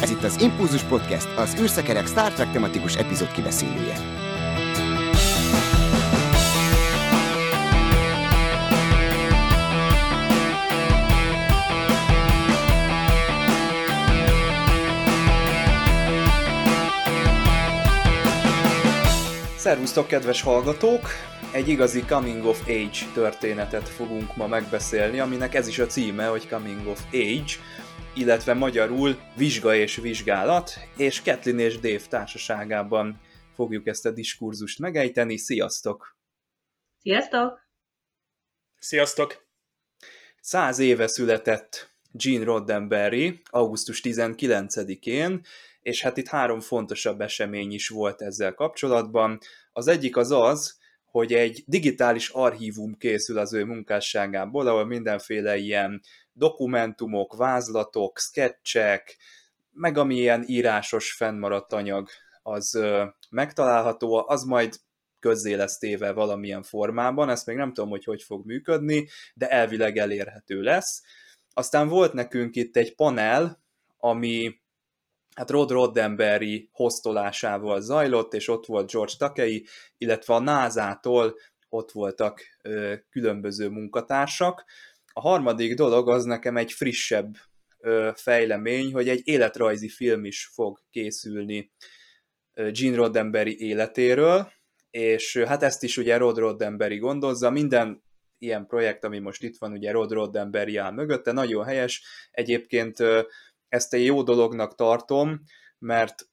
Ez itt az Impulzus Podcast, az űrszekerek Star Trek tematikus epizód kibeszélője. Szervusztok, kedves hallgatók! Egy igazi coming of age történetet fogunk ma megbeszélni, aminek ez is a címe, hogy coming of age, illetve magyarul vizsga és vizsgálat, és Ketlin és Dave társaságában fogjuk ezt a diskurzust megejteni. Sziasztok! Sziasztok! Sziasztok! Száz éve született Gene Roddenberry, augusztus 19-én, és hát itt három fontosabb esemény is volt ezzel kapcsolatban. Az egyik az az, hogy egy digitális archívum készül az ő munkásságából, ahol mindenféle ilyen dokumentumok, vázlatok, sketchek, meg amilyen írásos fennmaradt anyag az megtalálható, az majd közzé lesz téve valamilyen formában, ezt még nem tudom, hogy hogy fog működni, de elvileg elérhető lesz. Aztán volt nekünk itt egy panel, ami hát Rod Roddenberry hoztolásával zajlott, és ott volt George Takei, illetve a NASA-tól ott voltak ö, különböző munkatársak. A harmadik dolog az nekem egy frissebb ö, fejlemény, hogy egy életrajzi film is fog készülni Gene Roddenberry életéről, és hát ezt is ugye Rod Roddenberry gondozza, minden ilyen projekt, ami most itt van, ugye Rod Roddenberry áll mögötte, nagyon helyes. Egyébként ezt egy jó dolognak tartom, mert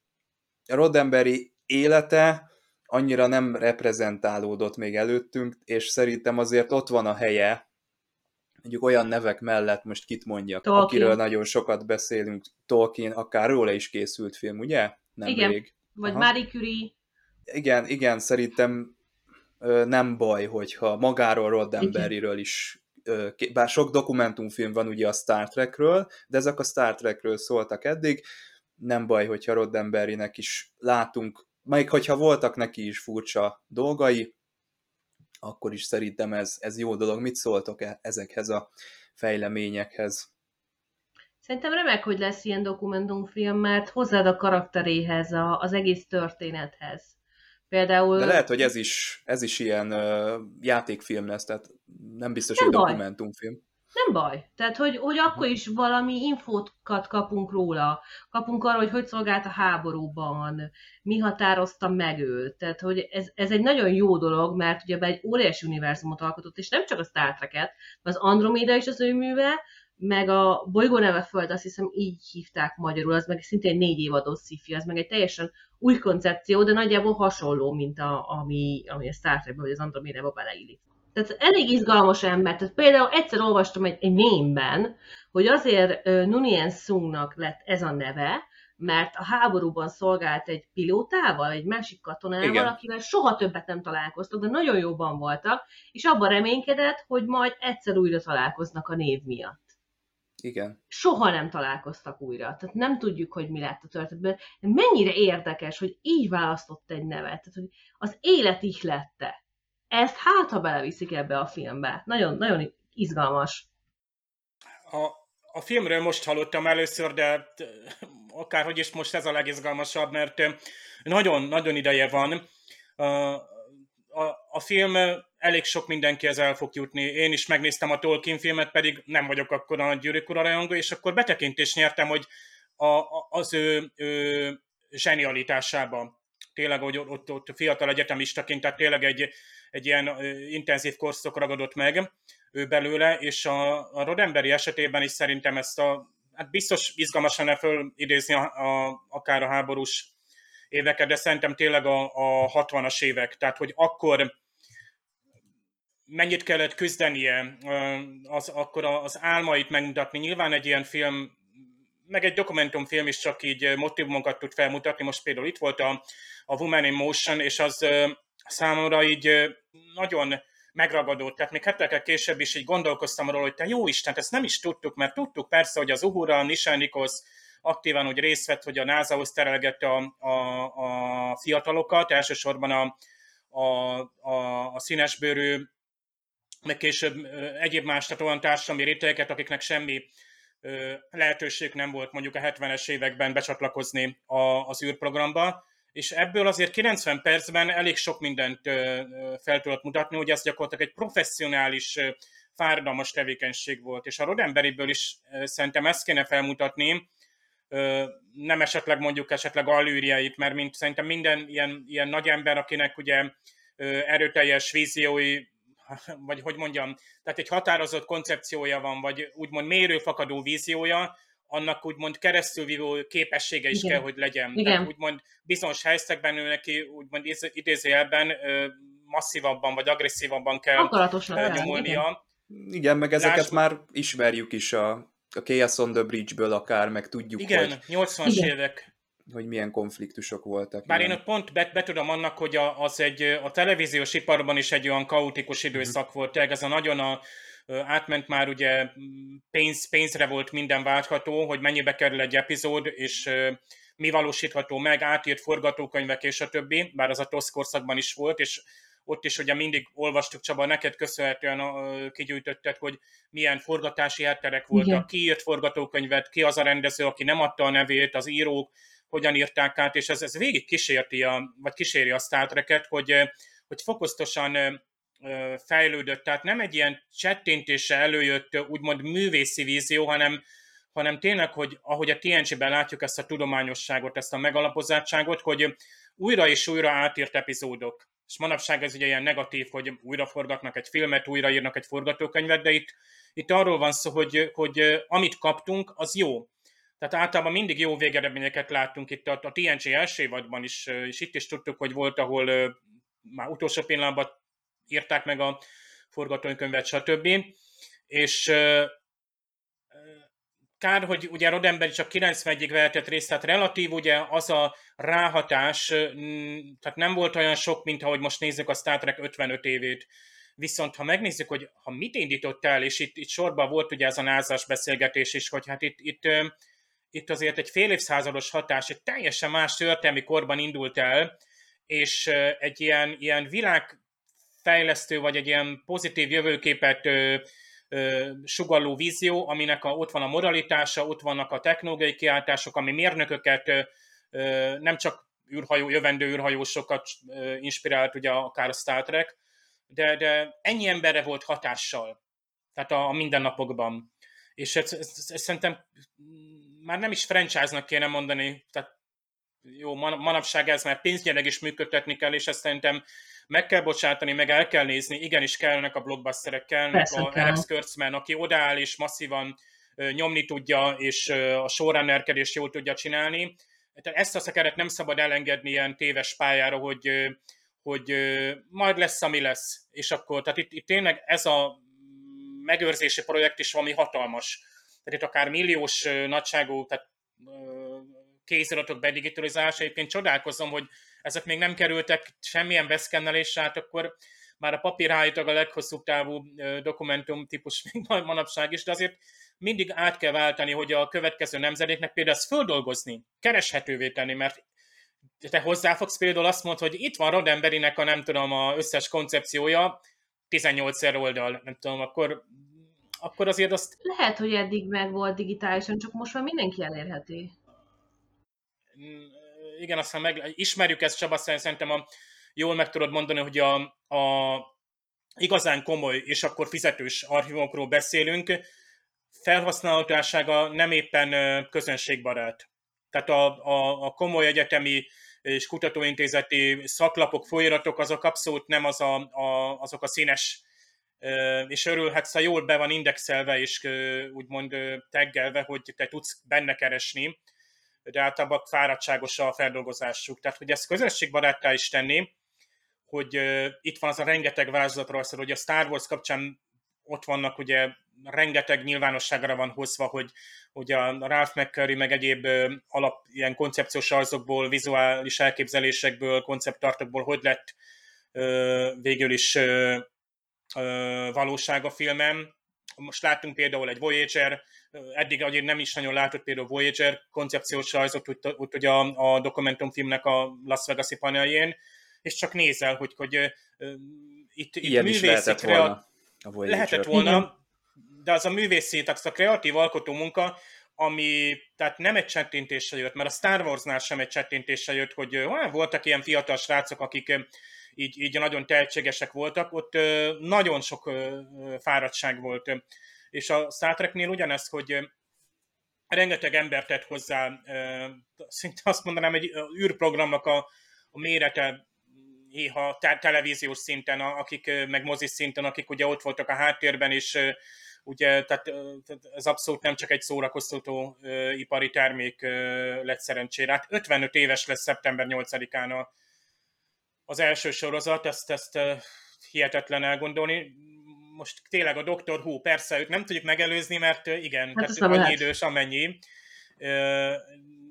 Roddenberry élete annyira nem reprezentálódott még előttünk, és szerintem azért ott van a helye, mondjuk olyan nevek mellett most kit mondjak, Tolkien. akiről nagyon sokat beszélünk, Tolkien, akár róla is készült film, ugye? Nem igen, rég. vagy Aha. Marie Curie. Igen, igen, szerintem nem baj, hogyha magáról Roddenberryről is bár sok dokumentumfilm van ugye a Star Trekről, de ezek a Star Trekről szóltak eddig, nem baj, hogyha Roddenberrynek is látunk, még hogyha voltak neki is furcsa dolgai, akkor is szerintem ez, ez jó dolog. Mit szóltok -e ezekhez a fejleményekhez? Szerintem remek, hogy lesz ilyen dokumentumfilm, mert hozzáad a karakteréhez, a, az egész történethez. Például... De lehet, hogy ez is, ez is ilyen uh, játékfilm lesz, tehát nem biztos, nem hogy baj. dokumentumfilm. Nem baj. Tehát, hogy, hogy akkor is valami infókat kapunk róla. Kapunk arra, hogy hogy szolgált a háborúban, mi határozta meg őt. Tehát, hogy ez, ez egy nagyon jó dolog, mert ugye egy óriási univerzumot alkotott, és nem csak a Star Trek-et, az Andromeda is az ő műve, meg a bolygó neve Föld, azt hiszem így hívták magyarul, az meg szintén négy évadós sci az meg egy teljesen új koncepció, de nagyjából hasonló, mint a, ami, ami a Star Trekben vagy az Andromédába beleillik. Tehát elég izgalmas ember. Tehát például egyszer olvastam egy, egy mémben, hogy azért uh, Nunien Sungnak lett ez a neve, mert a háborúban szolgált egy pilótával, egy másik katonával, Igen. akivel soha többet nem találkoztak, de nagyon jóban voltak, és abban reménykedett, hogy majd egyszer újra találkoznak a név miatt. Igen. Soha nem találkoztak újra. Tehát nem tudjuk, hogy mi lett a történetben. Mennyire érdekes, hogy így választott egy nevet. Tehát, hogy az élet lette. Ezt hát, ha beleviszik ebbe a filmbe. Nagyon, nagyon izgalmas. A, a filmről most hallottam először, de akárhogy is most ez a legizgalmasabb, mert nagyon-nagyon ideje van. A, a, a film elég sok mindenkihez el fog jutni. Én is megnéztem a Tolkien filmet, pedig nem vagyok akkor a Gyűrűk rajongó, és akkor betekintést nyertem, hogy a, a, az ő, ő zsenialitásában. Tényleg, hogy ott, ott fiatal egyetemistaként, tehát tényleg egy, egy ilyen intenzív korszak ragadott meg ő belőle, és a, a Rodemberi esetében is szerintem ezt a, hát biztos izgalmas lenne fölidézni a, a, akár a háborús éveket, de szerintem tényleg a, a 60-as évek, tehát hogy akkor mennyit kellett küzdenie, az, akkor az álmait megmutatni. Nyilván egy ilyen film, meg egy dokumentumfilm is csak így motivumokat tud felmutatni. Most például itt volt a, a Woman in Motion, és az számomra így nagyon megragadott. Tehát még hetekkel később is így gondolkoztam arról, hogy te jó Isten, ezt nem is tudtuk, mert tudtuk persze, hogy az Uhura, Nishan Nikos aktívan hogy részt vett, hogy a NASA-hoz terelgette a, a, a fiatalokat, elsősorban a, a, a, a színesbőrű meg később egyéb más, tehát olyan társadalmi rétegeket, akiknek semmi lehetőség nem volt mondjuk a 70-es években becsatlakozni a, az űrprogramba, és ebből azért 90 percben elég sok mindent fel tudott mutatni, hogy ez gyakorlatilag egy professzionális, fáradalmas tevékenység volt, és a Roddenberryből is szerintem ezt kéne felmutatni, nem esetleg mondjuk esetleg allűrjeit, mert mint szerintem minden ilyen, ilyen nagy ember, akinek ugye erőteljes víziói, vagy hogy mondjam, tehát egy határozott koncepciója van, vagy úgymond mérőfakadó víziója, annak úgymond keresztülvívó képessége is Igen. kell, hogy legyen. Igen. Tehát úgymond bizonyos helyzetekben ő neki úgymond idézőjelben masszívabban vagy agresszívabban kell nyomulnia. Igen. Igen, meg ezeket Láss... már ismerjük is a, a Chaos on the Bridge-ből akár, meg tudjuk, Igen, hogy... 80-as évek hogy milyen konfliktusok voltak. Bár én ott pont bet, betudom annak, hogy a, az egy, a televíziós iparban is egy olyan kaotikus időszak mm-hmm. volt, ez a nagyon a, átment már ugye pénz, pénzre volt minden váltható, hogy mennyibe kerül egy epizód, és mi valósítható meg, átírt forgatókönyvek és a többi, bár az a TOSZ korszakban is volt, és ott is ugye mindig olvastuk, Csaba, neked köszönhetően kigyűjtötted, hogy milyen forgatási hátterek voltak, Igen. ki írt forgatókönyvet, ki az a rendező, aki nem adta a nevét, az írók, hogyan írták át, és ez, ez végig kísérti a, vagy kíséri a Star Trek-et, hogy, hogy fokoztosan fejlődött, tehát nem egy ilyen csettintése előjött úgymond művészi vízió, hanem, hanem tényleg, hogy ahogy a TNG-ben látjuk ezt a tudományosságot, ezt a megalapozottságot, hogy újra és újra átírt epizódok. És manapság ez ugye ilyen negatív, hogy újra forgatnak egy filmet, újraírnak egy forgatókönyvet, de itt, itt arról van szó, hogy, hogy amit kaptunk, az jó. Tehát általában mindig jó végeredményeket láttunk itt a, a TNG első évadban is, és itt is tudtuk, hogy volt, ahol már utolsó pillanatban írták meg a forgatókönyvet, stb. És kár, hogy ugye Roddenberry csak 91-ig vehetett részt, tehát relatív ugye az a ráhatás, tehát nem volt olyan sok, mint ahogy most nézzük a Star Trek 55 évét. Viszont ha megnézzük, hogy ha mit indított el, és itt, itt sorban volt ugye ez a názás beszélgetés is, hogy hát itt, itt, itt azért egy fél évszázados hatás, egy teljesen más történelmi korban indult el, és egy ilyen, ilyen világ fejlesztő, vagy egy ilyen pozitív jövőképet ö, ö, sugalló vízió, aminek a, ott van a moralitása, ott vannak a technológiai kiáltások, ami mérnököket ö, nem csak űrhajó, jövendő űrhajósokat ö, inspirált, ugye akár a Star Trek, de, de ennyi emberre volt hatással, tehát a, a mindennapokban. És ezt, ezt, ezt szerintem már nem is franchise-nak kéne mondani, tehát jó, manapság ez már pénznyereg is működtetni kell, és ezt szerintem meg kell bocsátani, meg el kell nézni, igenis kellnek a blockbusterek, kellnek Persze a kell. Alex Kurtzman, aki odaáll és masszívan nyomni tudja, és a showrunnerkedést jól tudja csinálni. Tehát ezt a szekeret nem szabad elengedni ilyen téves pályára, hogy, hogy majd lesz, ami lesz. És akkor, tehát itt, itt tényleg ez a megőrzési projekt is valami hatalmas. Tehát itt akár milliós nagyságú, tehát kéziratok bedigitalizálása, egyébként csodálkozom, hogy ezek még nem kerültek semmilyen beszkennelésre, hát akkor már a papír a leghosszúbb távú dokumentum típus még manapság is, de azért mindig át kell váltani, hogy a következő nemzedéknek például ezt földolgozni, kereshetővé tenni, mert te hozzáfogsz például azt mondod, hogy itt van Rodemberinek a nem tudom, a összes koncepciója, 18 oldal, nem tudom, akkor akkor azért azt... Lehet, hogy eddig meg volt digitálisan, csak most már mindenki elérheti. Mm, igen, aztán meg, ismerjük ezt, Csaba, szerintem a, jól meg tudod mondani, hogy a, a igazán komoly és akkor fizetős archívumokról beszélünk, felhasználhatósága nem éppen közönségbarát. Tehát a, a, a komoly egyetemi és kutatóintézeti szaklapok, folyiratok, azok abszolút nem az a, a, azok a színes, és örülhetsz, ha jól be van indexelve és úgymond teggelve, hogy te tudsz benne keresni de általában fáradtságos a feldolgozásuk. Tehát, hogy ezt közösségbaráttá is tenni, hogy itt van az a rengeteg vázlatról, szóval, hogy a Star Wars kapcsán ott vannak ugye rengeteg nyilvánosságra van hozva, hogy, hogy a Ralph McCurry meg egyéb alap ilyen koncepciós arzokból, vizuális elképzelésekből, konceptartokból hogy lett végül is valóság a filmem. Most láttunk például egy Voyager eddig azért nem is nagyon látott például Voyager koncepciós rajzot, úgy, úgy, hogy a, a dokumentumfilmnek a Las Vegas-i paneljén, és csak nézel, hogy, hogy uh, itt, Ilyen itt is lehetett volna a Voyager. Lehetett volna, de az a művészi, tehát a kreatív alkotó munka, ami tehát nem egy csettintéssel jött, mert a Star Warsnál sem egy csettintéssel jött, hogy ah, voltak ilyen fiatal srácok, akik így, így nagyon tehetségesek voltak, ott nagyon sok fáradtság volt. És a Star Treknél ugyanez, hogy rengeteg ember tett hozzá, szinte azt mondanám, egy űrprogramnak a, a mérete te- televíziós szinten, akik meg mozis szinten, akik ugye ott voltak a háttérben, és ugye, tehát ez abszolút nem csak egy szórakoztató ipari termék lett szerencsére. Hát 55 éves lesz szeptember 8-án a, az első sorozat, ezt, ezt hihetetlen elgondolni. Most tényleg a Dr. Who, persze őt nem tudjuk megelőzni, mert igen, hát tehát annyi lehet. idős, amennyi.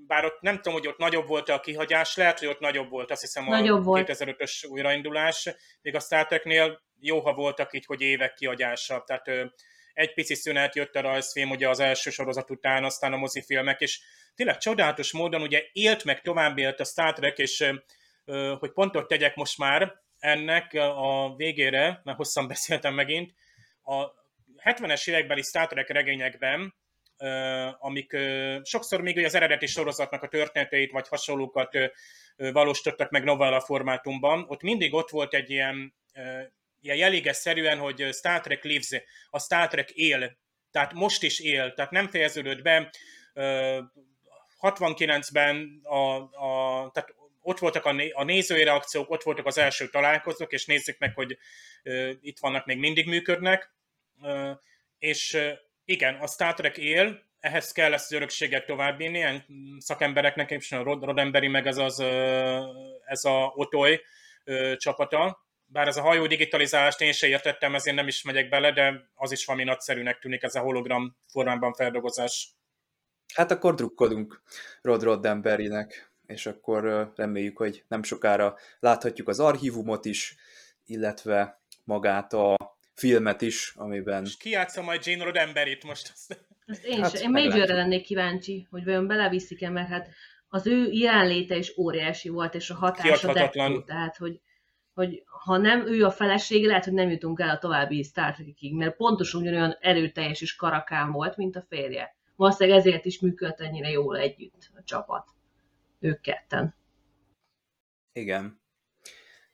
Bár ott nem tudom, hogy ott nagyobb volt a kihagyás, lehet, hogy ott nagyobb volt, azt hiszem nagyobb a 2005-ös újraindulás. Még a Star Treknél jó, ha voltak így, hogy évek kihagyása. Tehát egy pici szünet jött a rajzfilm ugye az első sorozat után, aztán a mozifilmek, és tényleg csodálatos módon ugye élt meg, tovább élt a Star Trek, és hogy pontot tegyek most már ennek a végére, mert hosszan beszéltem megint, a 70-es évekbeli Star Trek regényekben, amik sokszor még az eredeti sorozatnak a történeteit vagy hasonlókat valósítottak meg novella formátumban, ott mindig ott volt egy ilyen, ilyen jeléges szerűen, hogy Star Trek lives, a Star Trek él, tehát most is él, tehát nem fejeződött be, 69-ben a, a, tehát ott voltak a, né- a nézői reakciók, ott voltak az első találkozók, és nézzük meg, hogy uh, itt vannak, még mindig működnek. Uh, és uh, igen, a Star Trek él, ehhez kell ezt az örökséget továbbvinni, ilyen szakembereknek, és a Rod- Rodemberi meg ez, az, ez a Otoy csapata. Bár ez a hajó digitalizálást én sem értettem, ezért nem is megyek bele, de az is valami nagyszerűnek tűnik ez a hologram formában feldolgozás. Hát akkor drukkolunk Rod Roddenberrynek és akkor reméljük, hogy nem sokára láthatjuk az archívumot is, illetve magát a filmet is, amiben... És ki játsza majd Jane Roddenberry-t most? Ezt én, hát, én Majorre lennék kíváncsi, hogy vajon beleviszik-e, mert hát az ő jelenléte is óriási volt, és a hatása dettó, tehát hogy, hogy ha nem ő a feleség, lehet, hogy nem jutunk el a további Star Trek-ig, mert pontosan ugyanolyan erőteljes és karakán volt, mint a férje. Valószínűleg ezért is működött ennyire jól együtt a csapat ők ketten. Igen.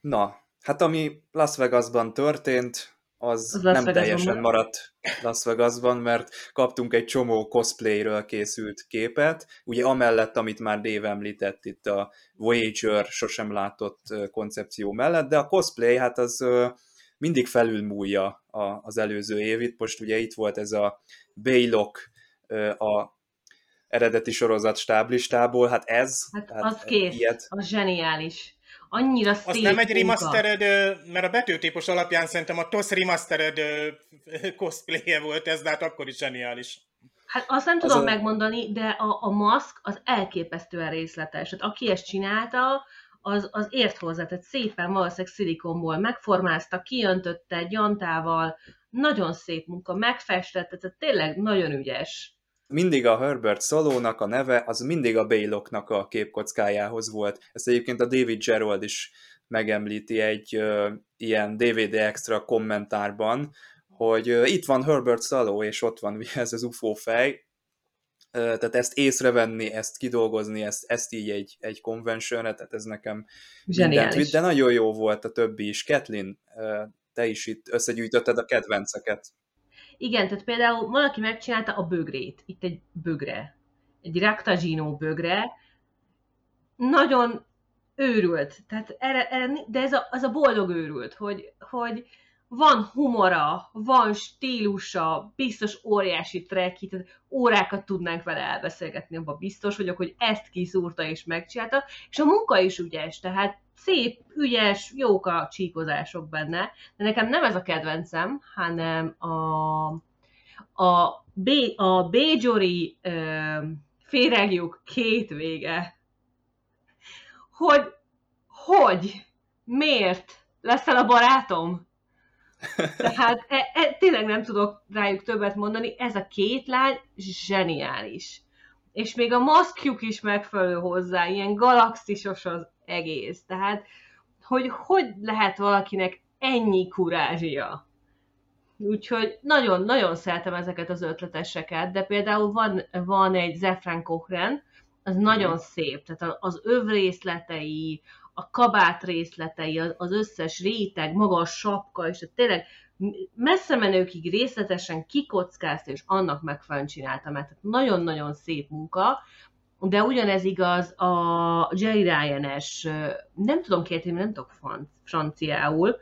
Na, hát ami Las Vegasban történt, az, az nem teljesen van. maradt Las Vegasban, mert kaptunk egy csomó cosplayről készült képet, ugye amellett, amit már Dave említett itt a Voyager sosem látott koncepció mellett, de a cosplay hát az mindig felülmúlja az előző évit, most ugye itt volt ez a Baylock a eredeti sorozat stáblistából, hát ez... Hát tehát az kész, ilyet... az zseniális. Annyira szép Az nem egy remastered, mert a betűtípus alapján szerintem a TOS remastered cosplay volt ez, de hát akkor is zseniális. Hát azt nem tudom a... megmondani, de a, a maszk az elképesztően részletes. Hát aki ezt csinálta, az, az ért hozzá, tehát szépen valószínűleg szilikonból megformázta, kiöntötte gyantával, nagyon szép munka, megfestette, tehát tényleg nagyon ügyes mindig a Herbert Szalónak a neve, az mindig a Baylocknak a képkockájához volt. Ezt egyébként a David Gerald is megemlíti egy uh, ilyen DVD extra kommentárban, hogy uh, itt van Herbert Szaló, és ott van ez az UFO fej, uh, tehát ezt észrevenni, ezt kidolgozni, ezt, ezt így egy, egy conventionre, tehát ez nekem mindent vitt, de nagyon jó volt a többi is. Kathleen, te is itt összegyűjtötted a kedvenceket. Igen, tehát például valaki megcsinálta a bögrét, itt egy bögre, egy Raktagino bögre, nagyon őrült, tehát erre, erre, de ez a, az a boldog őrült, hogy, hogy van humora, van stílusa, biztos óriási treki, tehát órákat tudnánk vele elbeszélgetni, abban biztos vagyok, hogy ezt kiszúrta és megcsinálta, és a munka is ügyes, tehát szép, ügyes, jók a csíkozások benne, de nekem nem ez a kedvencem, hanem a, a, B, a Bajori féregjuk két vége. Hogy, hogy, miért leszel a barátom? Tehát e, e, tényleg nem tudok rájuk többet mondani, ez a két lány zseniális. És még a maszkjuk is megfelelő hozzá, ilyen galaxisos az egész. Tehát, hogy hogy lehet valakinek ennyi kurázsia? Úgyhogy nagyon-nagyon szeretem ezeket az ötleteseket, de például van, van egy Zefran Kochren, az nagyon szép, tehát az öv részletei, a kabát részletei, az összes réteg, maga a sapka, és tényleg messze menőkig részletesen kikockázta, és annak megfelelően csinálta, mert nagyon-nagyon szép munka, de ugyanez igaz a Jerry Ryan-es, nem tudom kérni, nem tudok franciául,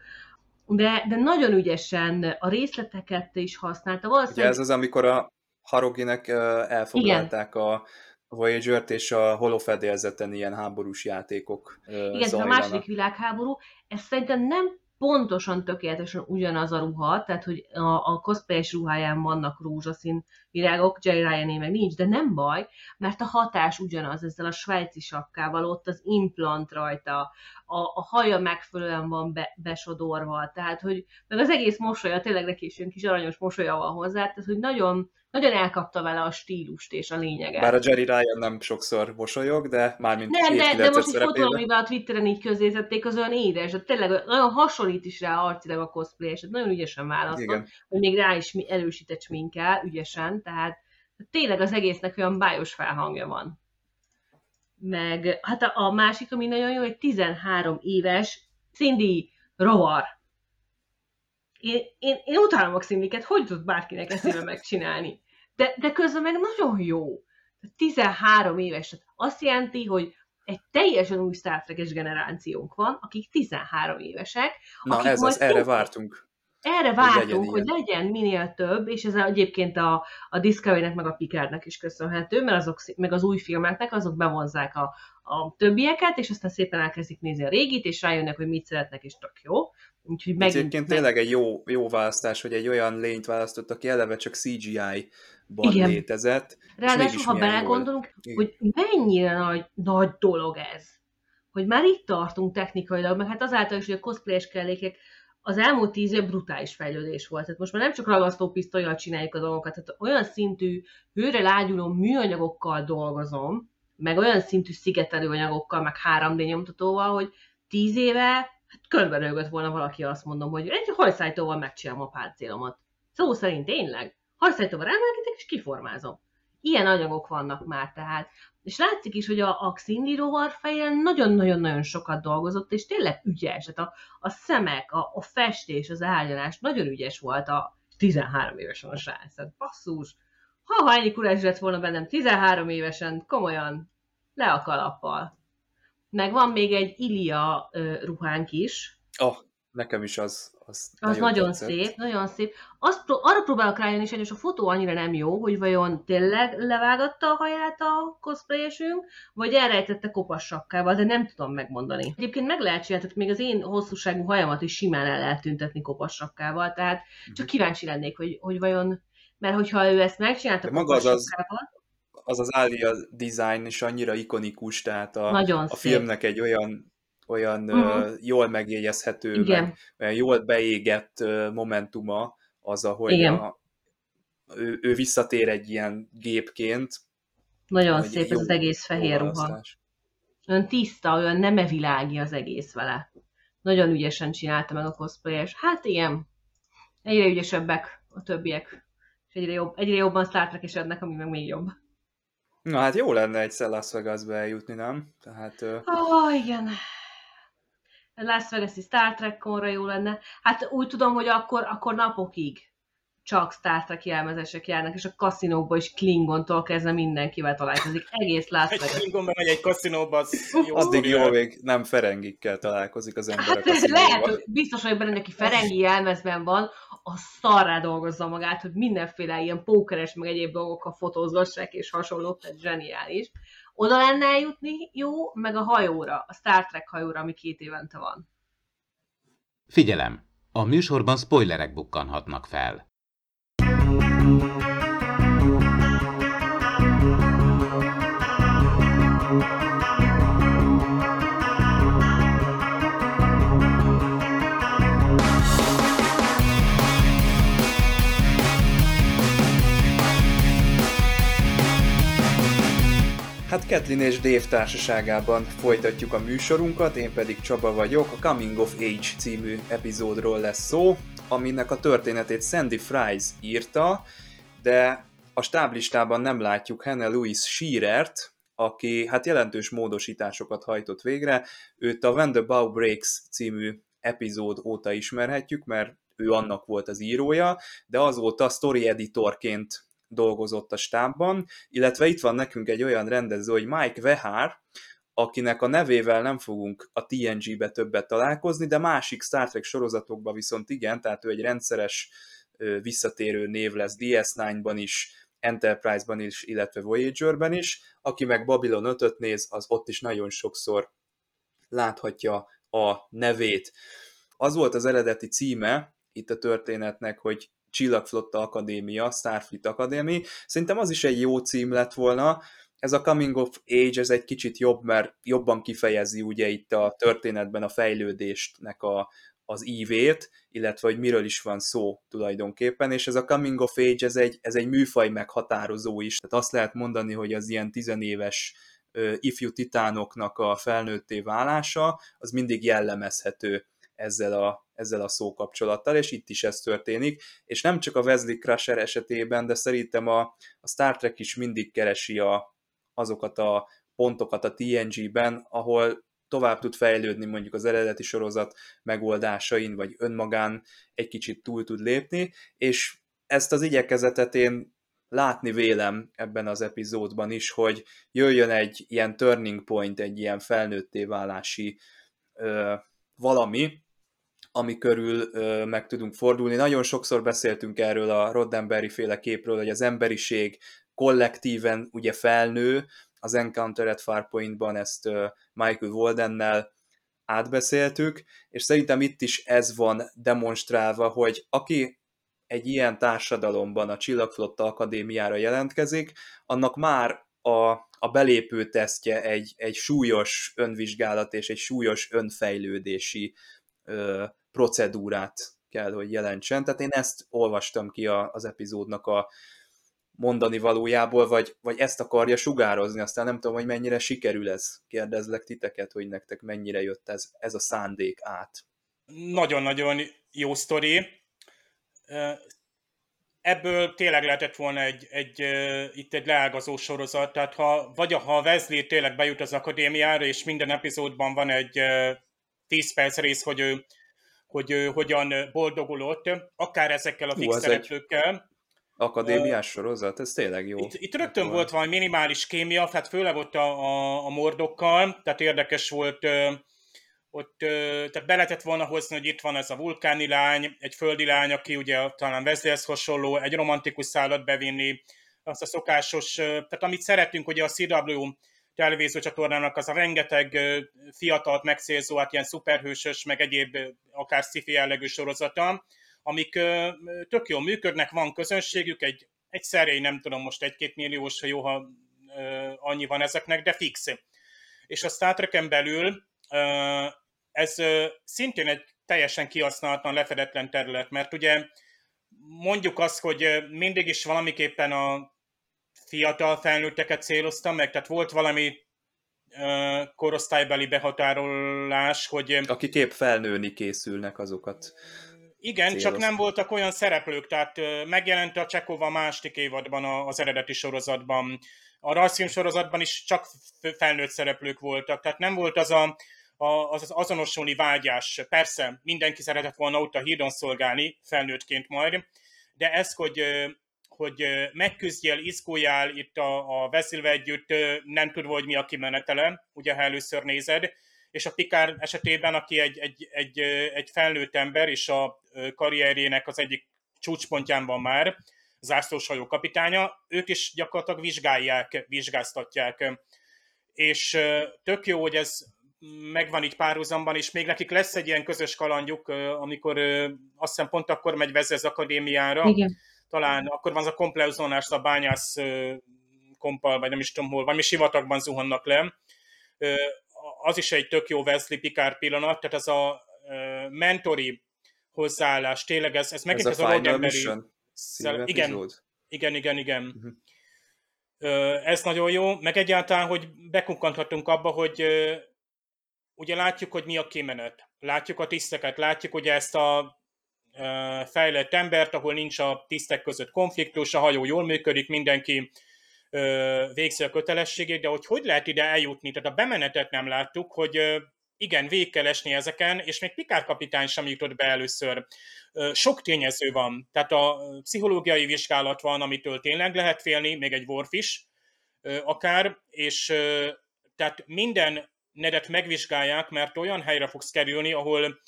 de, de nagyon ügyesen a részleteket is használta. Valószínűleg... Ugye ez az, amikor a Haroginek elfoglalták Igen. a Voyager-t, és a holofedélzeten ilyen háborús játékok Igen, ez a második világháború. Ez szerintem nem pontosan tökéletesen ugyanaz a ruha, tehát hogy a, a cosplayes ruháján vannak rózsaszín virágok, Jerry ryan meg nincs, de nem baj, mert a hatás ugyanaz, ezzel a svájci sapkával, ott az implant rajta, a, a haja megfelelően van be, besodorva, tehát hogy meg az egész mosolya, tényleg neki is kis aranyos mosolya van hozzá, tehát hogy nagyon, nagyon elkapta vele a stílust és a lényeget. Bár a Jerry Ryan nem sokszor mosolyog, de mármint Nem, de, de most egy fotó, amivel a Twitteren így közézették, az olyan édes, de tényleg nagyon hasonlít is rá arcilag a cosplay, és nagyon ügyesen választott, Igen. hogy még rá is erősített sminkkel, ügyesen, tehát tényleg az egésznek olyan bájos felhangja van. Meg hát a, a másik, ami nagyon jó, egy 13 éves Cindy rovar én, én, én utálom a színliket, hogy tud bárkinek eszébe megcsinálni? De, de közben meg nagyon jó. 13 éves, tehát azt jelenti, hogy egy teljesen új Star Trek-es generációnk van, akik 13 évesek. Na akik ez az, erre vártunk. Erre vártunk, hogy legyen, minél több, és ez egyébként a, a Discovery-nek meg a Picardnek is köszönhető, mert azok, meg az új filmeknek azok bevonzák a, a többieket, és aztán szépen elkezdik nézni a régit, és rájönnek, hogy mit szeretnek, és tök jó. Úgyhogy megint, Egyébként meg... tényleg egy jó, jó választás, hogy egy olyan lényt választott, aki eleve csak CGI-ban Igen. létezett. Ráadásul, ha belegondolunk, hogy mennyire nagy, nagy dolog ez, hogy már itt tartunk technikailag, meg hát azáltal is, hogy a cosplayes kellékek az elmúlt tíz év brutális fejlődés volt. Tehát most már nem csak ragasztó pisztolyjal csináljuk a dolgokat, tehát olyan szintű hőre lágyuló műanyagokkal dolgozom, meg olyan szintű szigetelő anyagokkal, meg 3D nyomtatóval, hogy tíz éve hát körberőgött volna valaki azt mondom, hogy egy hajszájtóval megcsinálom a páncélomat. Szó szerint tényleg. Hajszájtóval emelkedek és kiformázom. Ilyen anyagok vannak már tehát. És látszik is, hogy a, a Xindi rovar fejjel nagyon-nagyon-nagyon sokat dolgozott, és tényleg ügyes. Tehát a, a szemek, a, a festés, az álljanás nagyon ügyes volt a 13 évesen a srác. Tehát basszus. Ha, ha ennyi kurás lett volna bennem 13 évesen, komolyan, le a kalappal. Meg van még egy Ilia uh, ruhánk is. Oh, nekem is az. Az, az nagyon, nagyon szép, nagyon szép. Azt, arra próbálok rájönni, és a fotó annyira nem jó, hogy vajon tényleg levágatta a haját a cosplayesünk, vagy elrejtette kopas sapkával, de nem tudom megmondani. Egyébként meg lehet csinálni, tehát még az én hosszúságú hajamat is simán el lehet tüntetni kopas sapkával, tehát csak mhm. kíváncsi lennék, hogy, hogy vajon, mert hogyha ő ezt megcsinálta maga az, az, az az Alia design is annyira ikonikus, tehát a, Nagyon a filmnek egy olyan olyan uh-huh. jól megjegyezhető, Igen. meg olyan jól beégett momentuma az, ahogy Igen. a, ő, ő visszatér egy ilyen gépként. Nagyon szép ez az egész fehér ruha. Olyan tiszta, olyan nemevilági az egész vele. Nagyon ügyesen csinálta meg a cosplayes. Hát igen, egyre ügyesebbek a többiek, és egyre, jobb, egyre jobban Star trek ednek, ami meg még jobb. Na hát jó lenne egy Las Vegasbe eljutni, nem? Tehát... Ó, oh, igen. Las Vegas-i Star Trek-konra jó lenne. Hát úgy tudom, hogy akkor, akkor napokig csak Star Trek jelmezesek járnak, és a kaszinókban is Klingontól kezdve mindenkivel találkozik. Egész Las Vegas. Egy Klingon megy egy kaszinóba, az jó. Addig jó, még nem Ferengikkel találkozik az ember hát, a Lehet, hogy biztos hogy benne, neki Ferengi jelmezben van, a szarrá dolgozza magát, hogy mindenféle ilyen pókeres, meg egyéb dolgokkal fotózgassák, és hasonlók, tehát zseniális. Oda lenne eljutni jó, meg a hajóra, a Star Trek hajóra, ami két évente van. Figyelem! A műsorban spoilerek bukkanhatnak fel. Hát Kathleen és Dave társaságában folytatjuk a műsorunkat, én pedig Csaba vagyok, a Coming of Age című epizódról lesz szó. aminek a történetét Sandy Fries írta, de a stáblistában nem látjuk Hannah Louise Shearert, aki hát jelentős módosításosokat hajtott végre. Őt a When the Bow Breaks című epizód óta ismerhetjük, mert ő annak volt az írója, de azóta story editorként dolgozott a stábban, illetve itt van nekünk egy olyan rendező, hogy Mike Vehar, akinek a nevével nem fogunk a TNG-be többet találkozni, de másik Star Trek sorozatokban viszont igen, tehát ő egy rendszeres visszatérő név lesz DS9-ban is, Enterprise-ban is, illetve Voyager-ben is. Aki meg Babylon 5 néz, az ott is nagyon sokszor láthatja a nevét. Az volt az eredeti címe itt a történetnek, hogy Csillagflotta Akadémia, Starfleet Academy. Szerintem az is egy jó cím lett volna. Ez a Coming of Age, ez egy kicsit jobb, mert jobban kifejezi ugye itt a történetben a fejlődésnek a, az ívét, illetve hogy miről is van szó tulajdonképpen, és ez a coming of age, ez egy, ez egy műfaj meghatározó is, tehát azt lehet mondani, hogy az ilyen tizenéves ifjú titánoknak a felnőtté válása, az mindig jellemezhető ezzel a, ezzel a szókapcsolattal, és itt is ez történik, és nem csak a Wesley Crusher esetében, de szerintem a, a Star Trek is mindig keresi a, azokat a pontokat a TNG-ben, ahol tovább tud fejlődni mondjuk az eredeti sorozat megoldásain, vagy önmagán egy kicsit túl tud lépni, és ezt az igyekezetet én látni vélem ebben az epizódban is, hogy jöjjön egy ilyen turning point, egy ilyen felnőtté válási ö, valami, ami körül ö, meg tudunk fordulni. Nagyon sokszor beszéltünk erről a Roddenberry féle képről, hogy az emberiség kollektíven ugye felnő, az Encounter at Farpointban ezt Michael Waldennel átbeszéltük, és szerintem itt is ez van demonstrálva, hogy aki egy ilyen társadalomban a Csillagflotta Akadémiára jelentkezik, annak már a, a belépő tesztje egy, egy súlyos önvizsgálat és egy súlyos önfejlődési ö, procedúrát kell, hogy jelentsen. Tehát én ezt olvastam ki a, az epizódnak a, mondani valójából, vagy, vagy ezt akarja sugározni, aztán nem tudom, hogy mennyire sikerül ez. Kérdezlek titeket, hogy nektek mennyire jött ez, ez a szándék át. Nagyon-nagyon jó sztori. Ebből tényleg lehetett volna egy, egy, itt egy leágazó sorozat, tehát ha, vagy ha Wesley tényleg bejut az akadémiára, és minden epizódban van egy 10 perc rész, hogy ő, hogy ő hogyan boldogulott, akár ezekkel a fix szereplőkkel, Akadémiás uh, sorozat, ez tényleg jó. Itt, itt rögtön volt, volt valami minimális kémia, hát főleg ott a, a, a mordokkal, tehát érdekes volt, ö, ott, ö, tehát be lehetett volna hozni, hogy itt van ez a vulkáni lány, egy földi lány, aki ugye talán Wesleyhez hasonló, egy romantikus szállat bevinni, azt a szokásos, tehát amit szeretünk, ugye a CW televíziócsatornának az a rengeteg fiatalt megszélzó, hát ilyen szuperhősös, meg egyéb akár sci jellegű sorozata, amik tök jól működnek, van közönségük, egy, egy szerély, nem tudom, most egy-két milliós, ha jó, ha annyi van ezeknek, de fix. És a Star Trek-en belül ez szintén egy teljesen kihasználatlan, lefedetlen terület, mert ugye mondjuk azt, hogy mindig is valamiképpen a fiatal felnőtteket céloztam meg, tehát volt valami korosztálybeli behatárolás, hogy... Akik épp felnőni készülnek, azokat igen, célozta. csak nem voltak olyan szereplők, tehát megjelent a Csekova második évadban az eredeti sorozatban. A rajzfilm sorozatban is csak felnőtt szereplők voltak, tehát nem volt az a, a, az, az azonosulni vágyás. Persze, mindenki szeretett volna ott a hídon szolgálni, felnőttként majd, de ez, hogy hogy megküzdjél, izguljál itt a, a Veszilve együtt, nem tudva, hogy mi a kimenetele, ugye ha először nézed, és a Pikár esetében, aki egy, egy, egy, egy felnőtt ember, és a karrierjének az egyik csúcspontján van már, zászlóshajó kapitánya, őt is gyakorlatilag vizsgálják, vizsgáztatják. És tök jó, hogy ez megvan így párhuzamban, és még nekik lesz egy ilyen közös kalandjuk, amikor azt hiszem pont akkor megy Veze az akadémiára, Igen. Talán akkor van az a kompleuzonás, a bányász kompal, vagy nem is tudom hol, vagy mi sivatagban zuhannak le, az is egy tök jó Wesley Picard pillanat, tehát ez a mentori hozzáállás, tényleg ez, ez megint ez, ez a, a Roddenberry igen, igen, igen, igen. Uh-huh. Ez nagyon jó, meg egyáltalán, hogy bekunkanthatunk abba, hogy ugye látjuk, hogy mi a kimenet. Látjuk a tiszteket, látjuk ugye ezt a fejlett embert, ahol nincs a tisztek között konfliktus, a hajó jól működik, mindenki végzi a kötelességét, de hogy hogy lehet ide eljutni? Tehát a bemenetet nem láttuk, hogy igen, végig kell esni ezeken, és még Pikár kapitány sem jutott be először. Sok tényező van, tehát a pszichológiai vizsgálat van, amitől tényleg lehet félni, még egy Worf is akár, és tehát minden nedet megvizsgálják, mert olyan helyre fogsz kerülni, ahol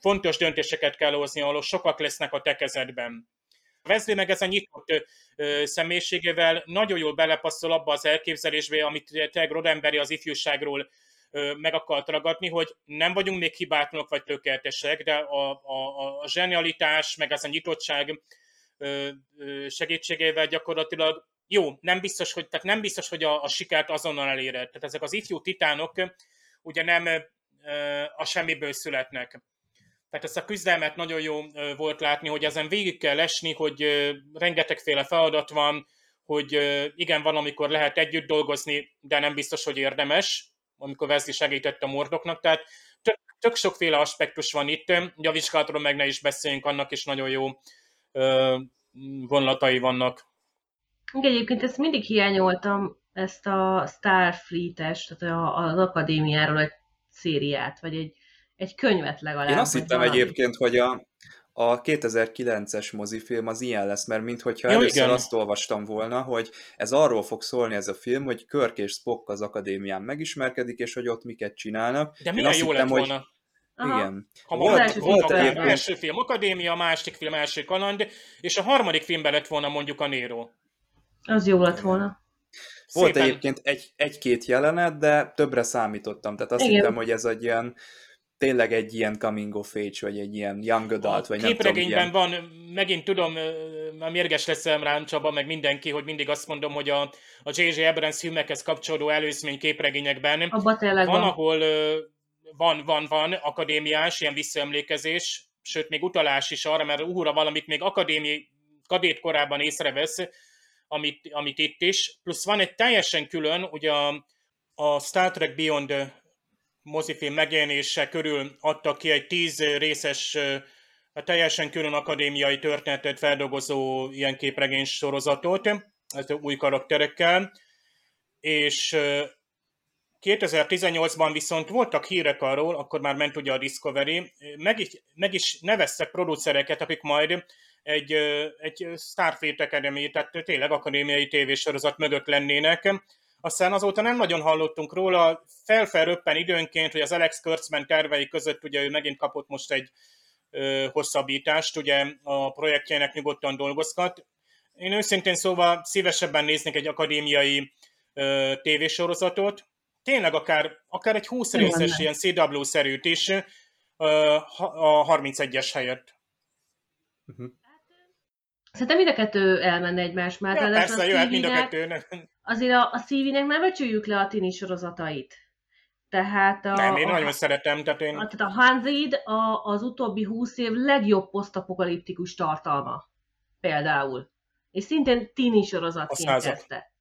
fontos döntéseket kell hozni, ahol sokak lesznek a tekezetben. Wesley meg ez a nyitott személyiségével nagyon jól belepasszol abba az elképzelésbe, amit Teg Rodemberi az ifjúságról meg akart ragadni, hogy nem vagyunk még hibátlanok vagy tökéletesek, de a, a, a zsenialitás, meg ez a nyitottság segítségével gyakorlatilag jó, nem biztos, hogy, tehát nem biztos, hogy a, a sikert azonnal eléred. Tehát ezek az ifjú titánok ugye nem a semmiből születnek. Tehát ezt a küzdelmet nagyon jó volt látni, hogy ezen végig kell esni, hogy rengetegféle feladat van, hogy igen, van, amikor lehet együtt dolgozni, de nem biztos, hogy érdemes, amikor Wesley segített a mordoknak, tehát tök, tök sokféle aspektus van itt, ugye a vizsgálatról meg ne is beszéljünk, annak is nagyon jó vonlatai vannak. Igen, egyébként ezt mindig hiányoltam, ezt a Starfleet-es, tehát az akadémiáról egy szériát, vagy egy, egy könyvet legalább. Én azt hittem valami. egyébként, hogy a, a 2009-es mozifilm az ilyen lesz, mert mintha először igen. azt olvastam volna, hogy ez arról fog szólni ez a film, hogy Körk és Spock az akadémián megismerkedik, és hogy ott miket csinálnak. De milyen jó lett volna. Hogy... Aha. Igen. Ha volt, volt a első film Akadémia, a másik film első kaland, és a harmadik filmben lett volna mondjuk a Nero. Az jó lett volna. Volt Szépen. egyébként egy, egy-két jelenet, de többre számítottam. Tehát azt Igen. hittem, hogy ez egy ilyen tényleg egy ilyen coming of age, vagy egy ilyen young adult, a vagy nem tudom, ilyen... van, megint tudom, már mérges leszem rám Csaba, meg mindenki, hogy mindig azt mondom, hogy a, a J.J. Abrams filmekhez kapcsolódó előzmény képregényekben Abba van, van, ahol van, van, van akadémiás, ilyen visszaemlékezés, sőt, még utalás is arra, mert uhura valamit még akadémiai kadét korában észrevesz, amit, amit itt is. Plusz van egy teljesen külön, ugye a, a Star Trek Beyond mozifilm megjelenése körül adtak ki egy tíz részes, a teljesen külön akadémiai történetet feldolgozó ilyen képregény sorozatot, ez új karakterekkel, és 2018-ban viszont voltak hírek arról, akkor már ment ugye a Discovery, meg is, meg is neveztek producereket, akik majd egy, egy Starfleet Academy, tehát tényleg akadémiai tévésorozat mögött lennének. Aztán azóta nem nagyon hallottunk róla, felfelröppen időnként, hogy az Alex Kurtzman tervei között ugye ő megint kapott most egy ö, hosszabbítást, ugye a projektjének nyugodtan dolgozgat. Én őszintén szóval szívesebben néznék egy akadémiai ö, tévésorozatot, tényleg akár, akár egy 20 részes ilyen CW-szerűt is ö, a 31-es helyett. Uh-huh. Szerintem mind a kettő elmenne egymás mellett. Ja, persze, jöhet mind a kettő. Azért a, a szívinek nem becsüljük le a tini sorozatait. Tehát a, nem, én a, nagyon szeretem. Tehát, én... A, tehát a Hanzid a, az utóbbi húsz év legjobb posztapokaliptikus tartalma. Például. És szintén tini sorozatként kezdte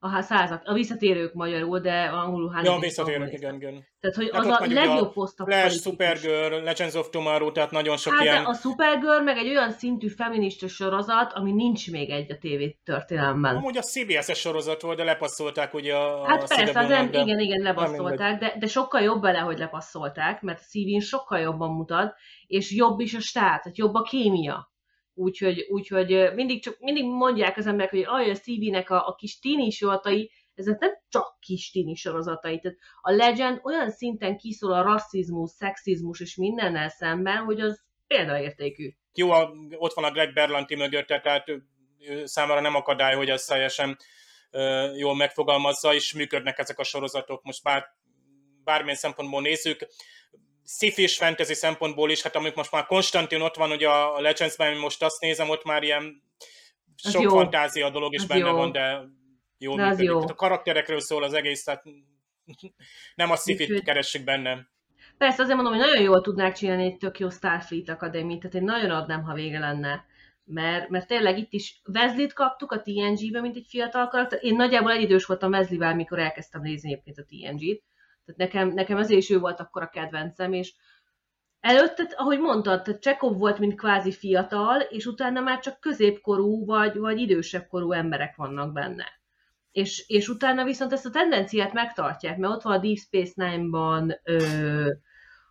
a százak, a visszatérők magyarul, de angolul hát... Ja, a visszatérők, igen, igen. Tehát, hogy tehát az a legjobb poszt a Flash, Supergirl, Legends of Tomorrow, tehát nagyon sok hát, ilyen... a Supergirl meg egy olyan szintű feminista sorozat, ami nincs még egy a TV történelemben. Amúgy a CBS-es sorozat volt, de lepasszolták ugye a Hát a persze, az nem, igen, igen, lepasszolták, de, de sokkal jobb bele, hogy lepasszolták, mert a CBN sokkal jobban mutat, és jobb is a stát, tehát jobb a kémia Úgyhogy, úgyhogy mindig, csak, mindig mondják az emberek, hogy aj, a CB-nek a, a kis tini sorozatai, ezek nem csak kis tini sorozatai. Tehát a Legend olyan szinten kiszól a rasszizmus, szexizmus és mindennel szemben, hogy az példaértékű. Jó, a, ott van a Greg Berlanti mögötte, tehát számára nem akadály, hogy ez teljesen ö, jól megfogalmazza, és működnek ezek a sorozatok. Most bár, bármilyen szempontból nézzük, sci fantasy szempontból is, hát amik most már Konstantin ott van, ugye a Legends-ben, most azt nézem, ott már ilyen sok jó. fantázia dolog is az benne jó. van, de jó de működik. Jó. a karakterekről szól az egész, tehát nem a sci keressük benne. Persze, azért mondom, hogy nagyon jól tudnák csinálni egy tök jó Starfleet Academy, tehát én nagyon adnám, ha vége lenne. Mert, mert tényleg itt is Wesley-t kaptuk a TNG-be, mint egy fiatal karakter. Én nagyjából egy idős voltam Wesley-vel, mikor elkezdtem nézni egyébként a TNG-t tehát nekem, nekem ezért is ő volt akkor a kedvencem, és Előtte, ahogy mondtad, Csekov volt, mint kvázi fiatal, és utána már csak középkorú vagy, vagy idősebb korú emberek vannak benne. És, és utána viszont ezt a tendenciát megtartják, mert ott van a Deep Space Nine-ban ö,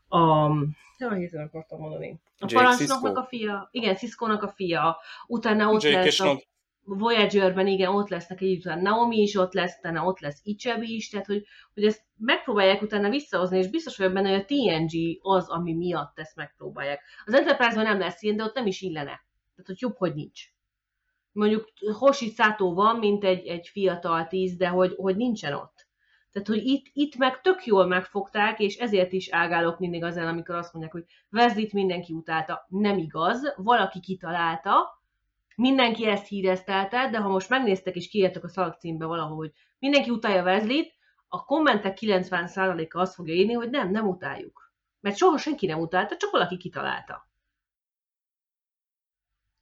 a... Jaj, akartam mondani. A parancsnoknak a fia, igen, Cisco-nak a fia, utána ott Jake lesz a. Voyager-ben, igen, ott lesznek egy után Naomi is ott lesz, utána ott lesz Ichebi is, tehát hogy, hogy ezt megpróbálják utána visszahozni, és biztos vagyok benne, hogy a TNG az, ami miatt ezt megpróbálják. Az Enterprise-ban nem lesz ilyen, de ott nem is illene. Tehát, hogy jobb, hogy nincs. Mondjuk Hoshi Sato van, mint egy, egy fiatal tíz, de hogy, hogy nincsen ott. Tehát, hogy itt, itt meg tök jól megfogták, és ezért is ágálok mindig az ellen, amikor azt mondják, hogy Wesley-t mindenki utálta. Nem igaz, valaki kitalálta, mindenki ezt híreztelte, de ha most megnéztek és kiírtak a szalagcímbe valahol, hogy mindenki utálja Wesley-t, a kommentek 90%-a azt fogja írni, hogy nem, nem utáljuk. Mert soha senki nem utálta, csak valaki kitalálta.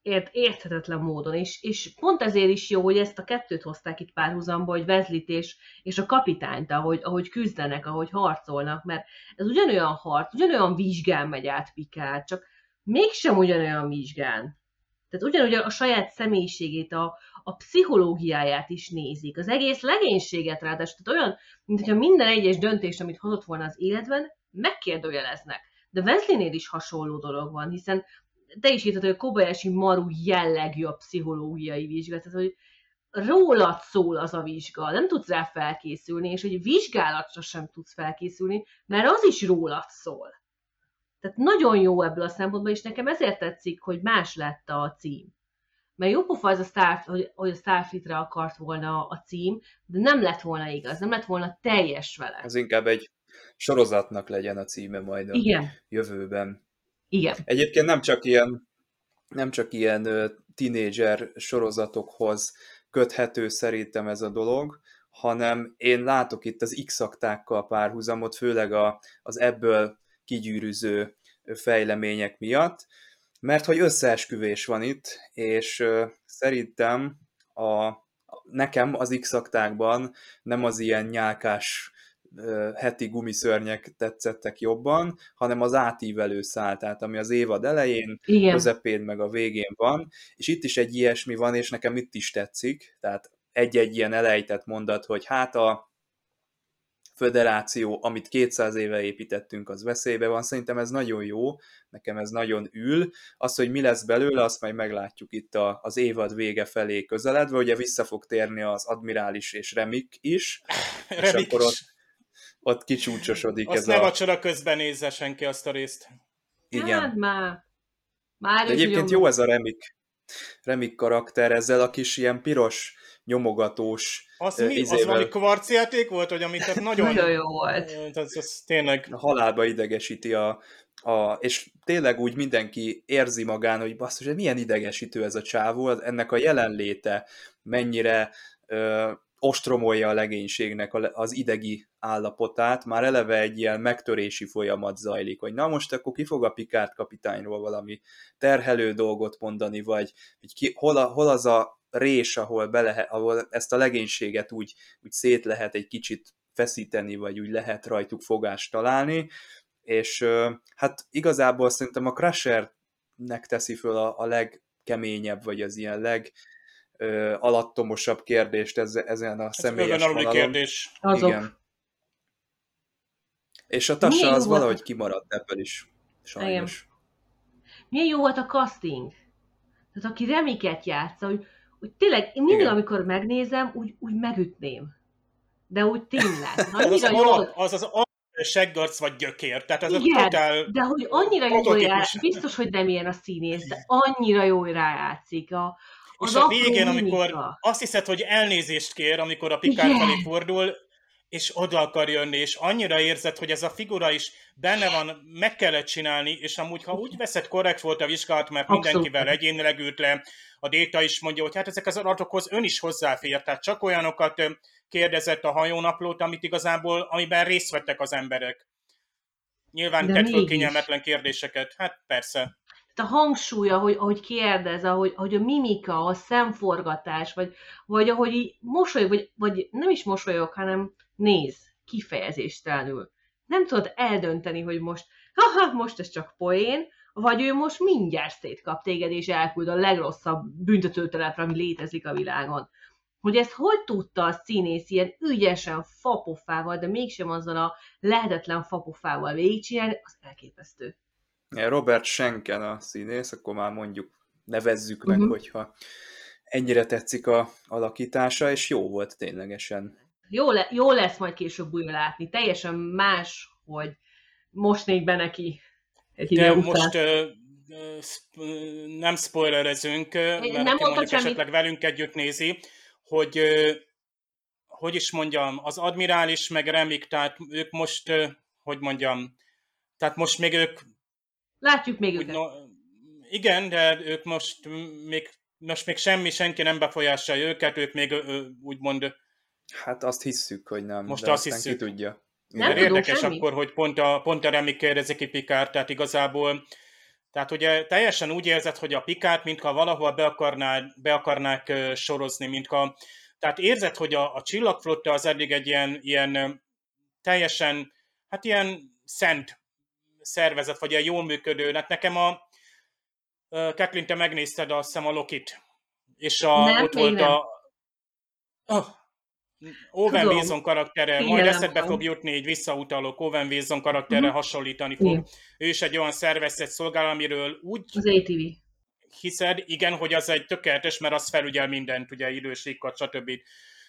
Ért, érthetetlen módon, és, és pont ezért is jó, hogy ezt a kettőt hozták itt párhuzamba, hogy Wesley-t és, és a kapitányt, ahogy, ahogy küzdenek, ahogy harcolnak, mert ez ugyanolyan harc, ugyanolyan vizsgán megy át Picard, csak mégsem ugyanolyan vizsgán. Tehát ugyanúgy a saját személyiségét, a, a pszichológiáját is nézik, az egész legénységet ráadásul, tehát olyan, mintha minden egyes döntést, amit hozott volna az életben, megkérdőjeleznek. De Wesleynél is hasonló dolog van, hiszen te is írtad, hogy a Kobayashi Maru jellegű a pszichológiai vizsga, tehát hogy rólad szól az a vizsga, nem tudsz rá felkészülni, és hogy vizsgálatra sem tudsz felkészülni, mert az is rólad szól. Tehát nagyon jó ebből a szempontból, és nekem ezért tetszik, hogy más lett a cím. Mert jó pofa ez a Star, hogy, hogy a Starfleetre akart volna a cím, de nem lett volna igaz, nem lett volna teljes vele. Ez inkább egy sorozatnak legyen a címe majd a Igen, jövőben. igen. Egyébként nem csak ilyen, nem csak ilyen ö, tínédzser sorozatokhoz köthető szerintem ez a dolog, hanem én látok itt az X-aktákkal párhuzamot, főleg a, az ebből kigyűrűző fejlemények miatt, mert hogy összeesküvés van itt, és szerintem a, nekem az X-aktákban nem az ilyen nyálkás heti gumiszörnyek tetszettek jobban, hanem az átívelő szál, tehát ami az évad elején, Igen. közepén meg a végén van, és itt is egy ilyesmi van, és nekem itt is tetszik, tehát egy-egy ilyen elejtett mondat, hogy hát a föderáció, amit 200 éve építettünk, az veszélybe van. Szerintem ez nagyon jó, nekem ez nagyon ül. Az, hogy mi lesz belőle, azt majd meglátjuk itt a, az évad vége felé közeledve. Ugye vissza fog térni az admirális és Remik is, és Remik akkor ott, ott kicsúcsosodik Azt ez ne a... vacsora közben nézze senki azt a részt. Igen. Hát már. Már De egyébként nagyon- jó ez a Remik, Remik karakter, ezzel a kis ilyen piros, nyomogatós Az, mi? Az izével valami kvarc játék volt, hogy amit tehát nagyon... Nagyon jó volt. Ez, ez tényleg... halálba idegesíti a, a, és tényleg úgy mindenki érzi magán, hogy basszus, hogy milyen idegesítő ez a csávó, az- ennek a jelenléte mennyire ö, ostromolja a legénységnek az idegi állapotát, már eleve egy ilyen megtörési folyamat zajlik, hogy na most akkor ki fog a Picard kapitányról valami terhelő dolgot mondani, vagy hogy ki, hol, a, hol az a rés, ahol, be lehet, ahol ezt a legénységet úgy, úgy szét lehet egy kicsit feszíteni, vagy úgy lehet rajtuk fogást találni, és hát igazából szerintem a Crushernek teszi föl a, a legkeményebb, vagy az ilyen leg ö, alattomosabb kérdést ez, ezen a Ez személyes vonalon. kérdés. Azok. Igen. És a Tassa az valahogy a- kimaradt ebből is. Sajnos. Milyen jó volt a casting. Tehát aki remiket játsza, hogy, hogy tényleg én mindig, Igen. amikor megnézem, úgy, úgy megütném. De úgy tényleg. Az az, Annyira jól, az, az alap seggarc vagy gyökér. Tehát ez a Igen, totál... de hogy annyira jól Prototípus. jár, biztos, hogy nem ilyen a színész, de annyira jól rájátszik. A, az És a végén, amikor mimika. azt hiszed, hogy elnézést kér, amikor a Picard Igen. felé fordul, és oda akar jönni, és annyira érzed, hogy ez a figura is benne van, meg kellett csinálni, és amúgy, ha úgy veszed, korrekt volt a vizsgálat, mert Abszolút. mindenkivel egyénileg ült le, a Déta is mondja, hogy hát ezek az adatokhoz ön is hozzáfér, tehát csak olyanokat kérdezett a hajónaplót, amit igazából, amiben részt vettek az emberek. Nyilván De tett föl kényelmetlen kérdéseket. Hát persze. A hangsúly, ahogy, ahogy kérdez, ahogy, ahogy a mimika, a szemforgatás, vagy, vagy ahogy így mosolyog, vagy, vagy nem is mosolyog, hanem néz, kifejezéstelenül. Nem tudod eldönteni, hogy most haha, most ez csak poén, vagy ő most mindjárt szétkap téged, és elküld a legrosszabb büntetőtelepre, ami létezik a világon. Hogy ezt hogy tudta a színész ilyen ügyesen fapofával, de mégsem azzal a lehetetlen fapofával végigcsinálni, az elképesztő. Robert Schenken a színész, akkor már mondjuk nevezzük meg, uh-huh. hogyha ennyire tetszik a alakítása, és jó volt ténylegesen. Jó, le, jó lesz majd később újra látni. Teljesen más, hogy most négy be neki egy De most uh, nem spoilerezünk, mert nem aki mondjuk esetleg velünk együtt nézi, hogy uh, hogy is mondjam, az admirális meg Remik, tehát ők most, uh, hogy mondjam, tehát most még ők... Látjuk még őket. No, igen, de ők most még, most még semmi, senki nem befolyásolja őket, ők még úgymond... Hát azt hisszük, hogy nem, most de azt hiszük. ki tudja. Nem érdekes semmi. akkor, hogy pont a, pont a Remi kérdezi ki Pikár, tehát igazából tehát ugye teljesen úgy érzed, hogy a Pikát, mintha valahol be, akarná, be akarnák sorozni, mintha tehát érzed, hogy a, a csillagflotta az eddig egy ilyen, ilyen teljesen, hát ilyen szent szervezet, vagy ilyen jól működő. Hát nekem a, Kathleen, te megnézted azt hiszem a Lokit, és a, nem, ott volt nem. a... Oh, Owen Wilson karaktere, Igen, majd eszedbe fog jutni, így visszautalok, Owen Wilson karaktere uh-huh. hasonlítani fog. Igen. Ő is egy olyan szervezet szolgál, amiről úgy... Az ATV. Hiszed, igen, hogy az egy tökéletes, mert az felügyel mindent, ugye idősékat, stb.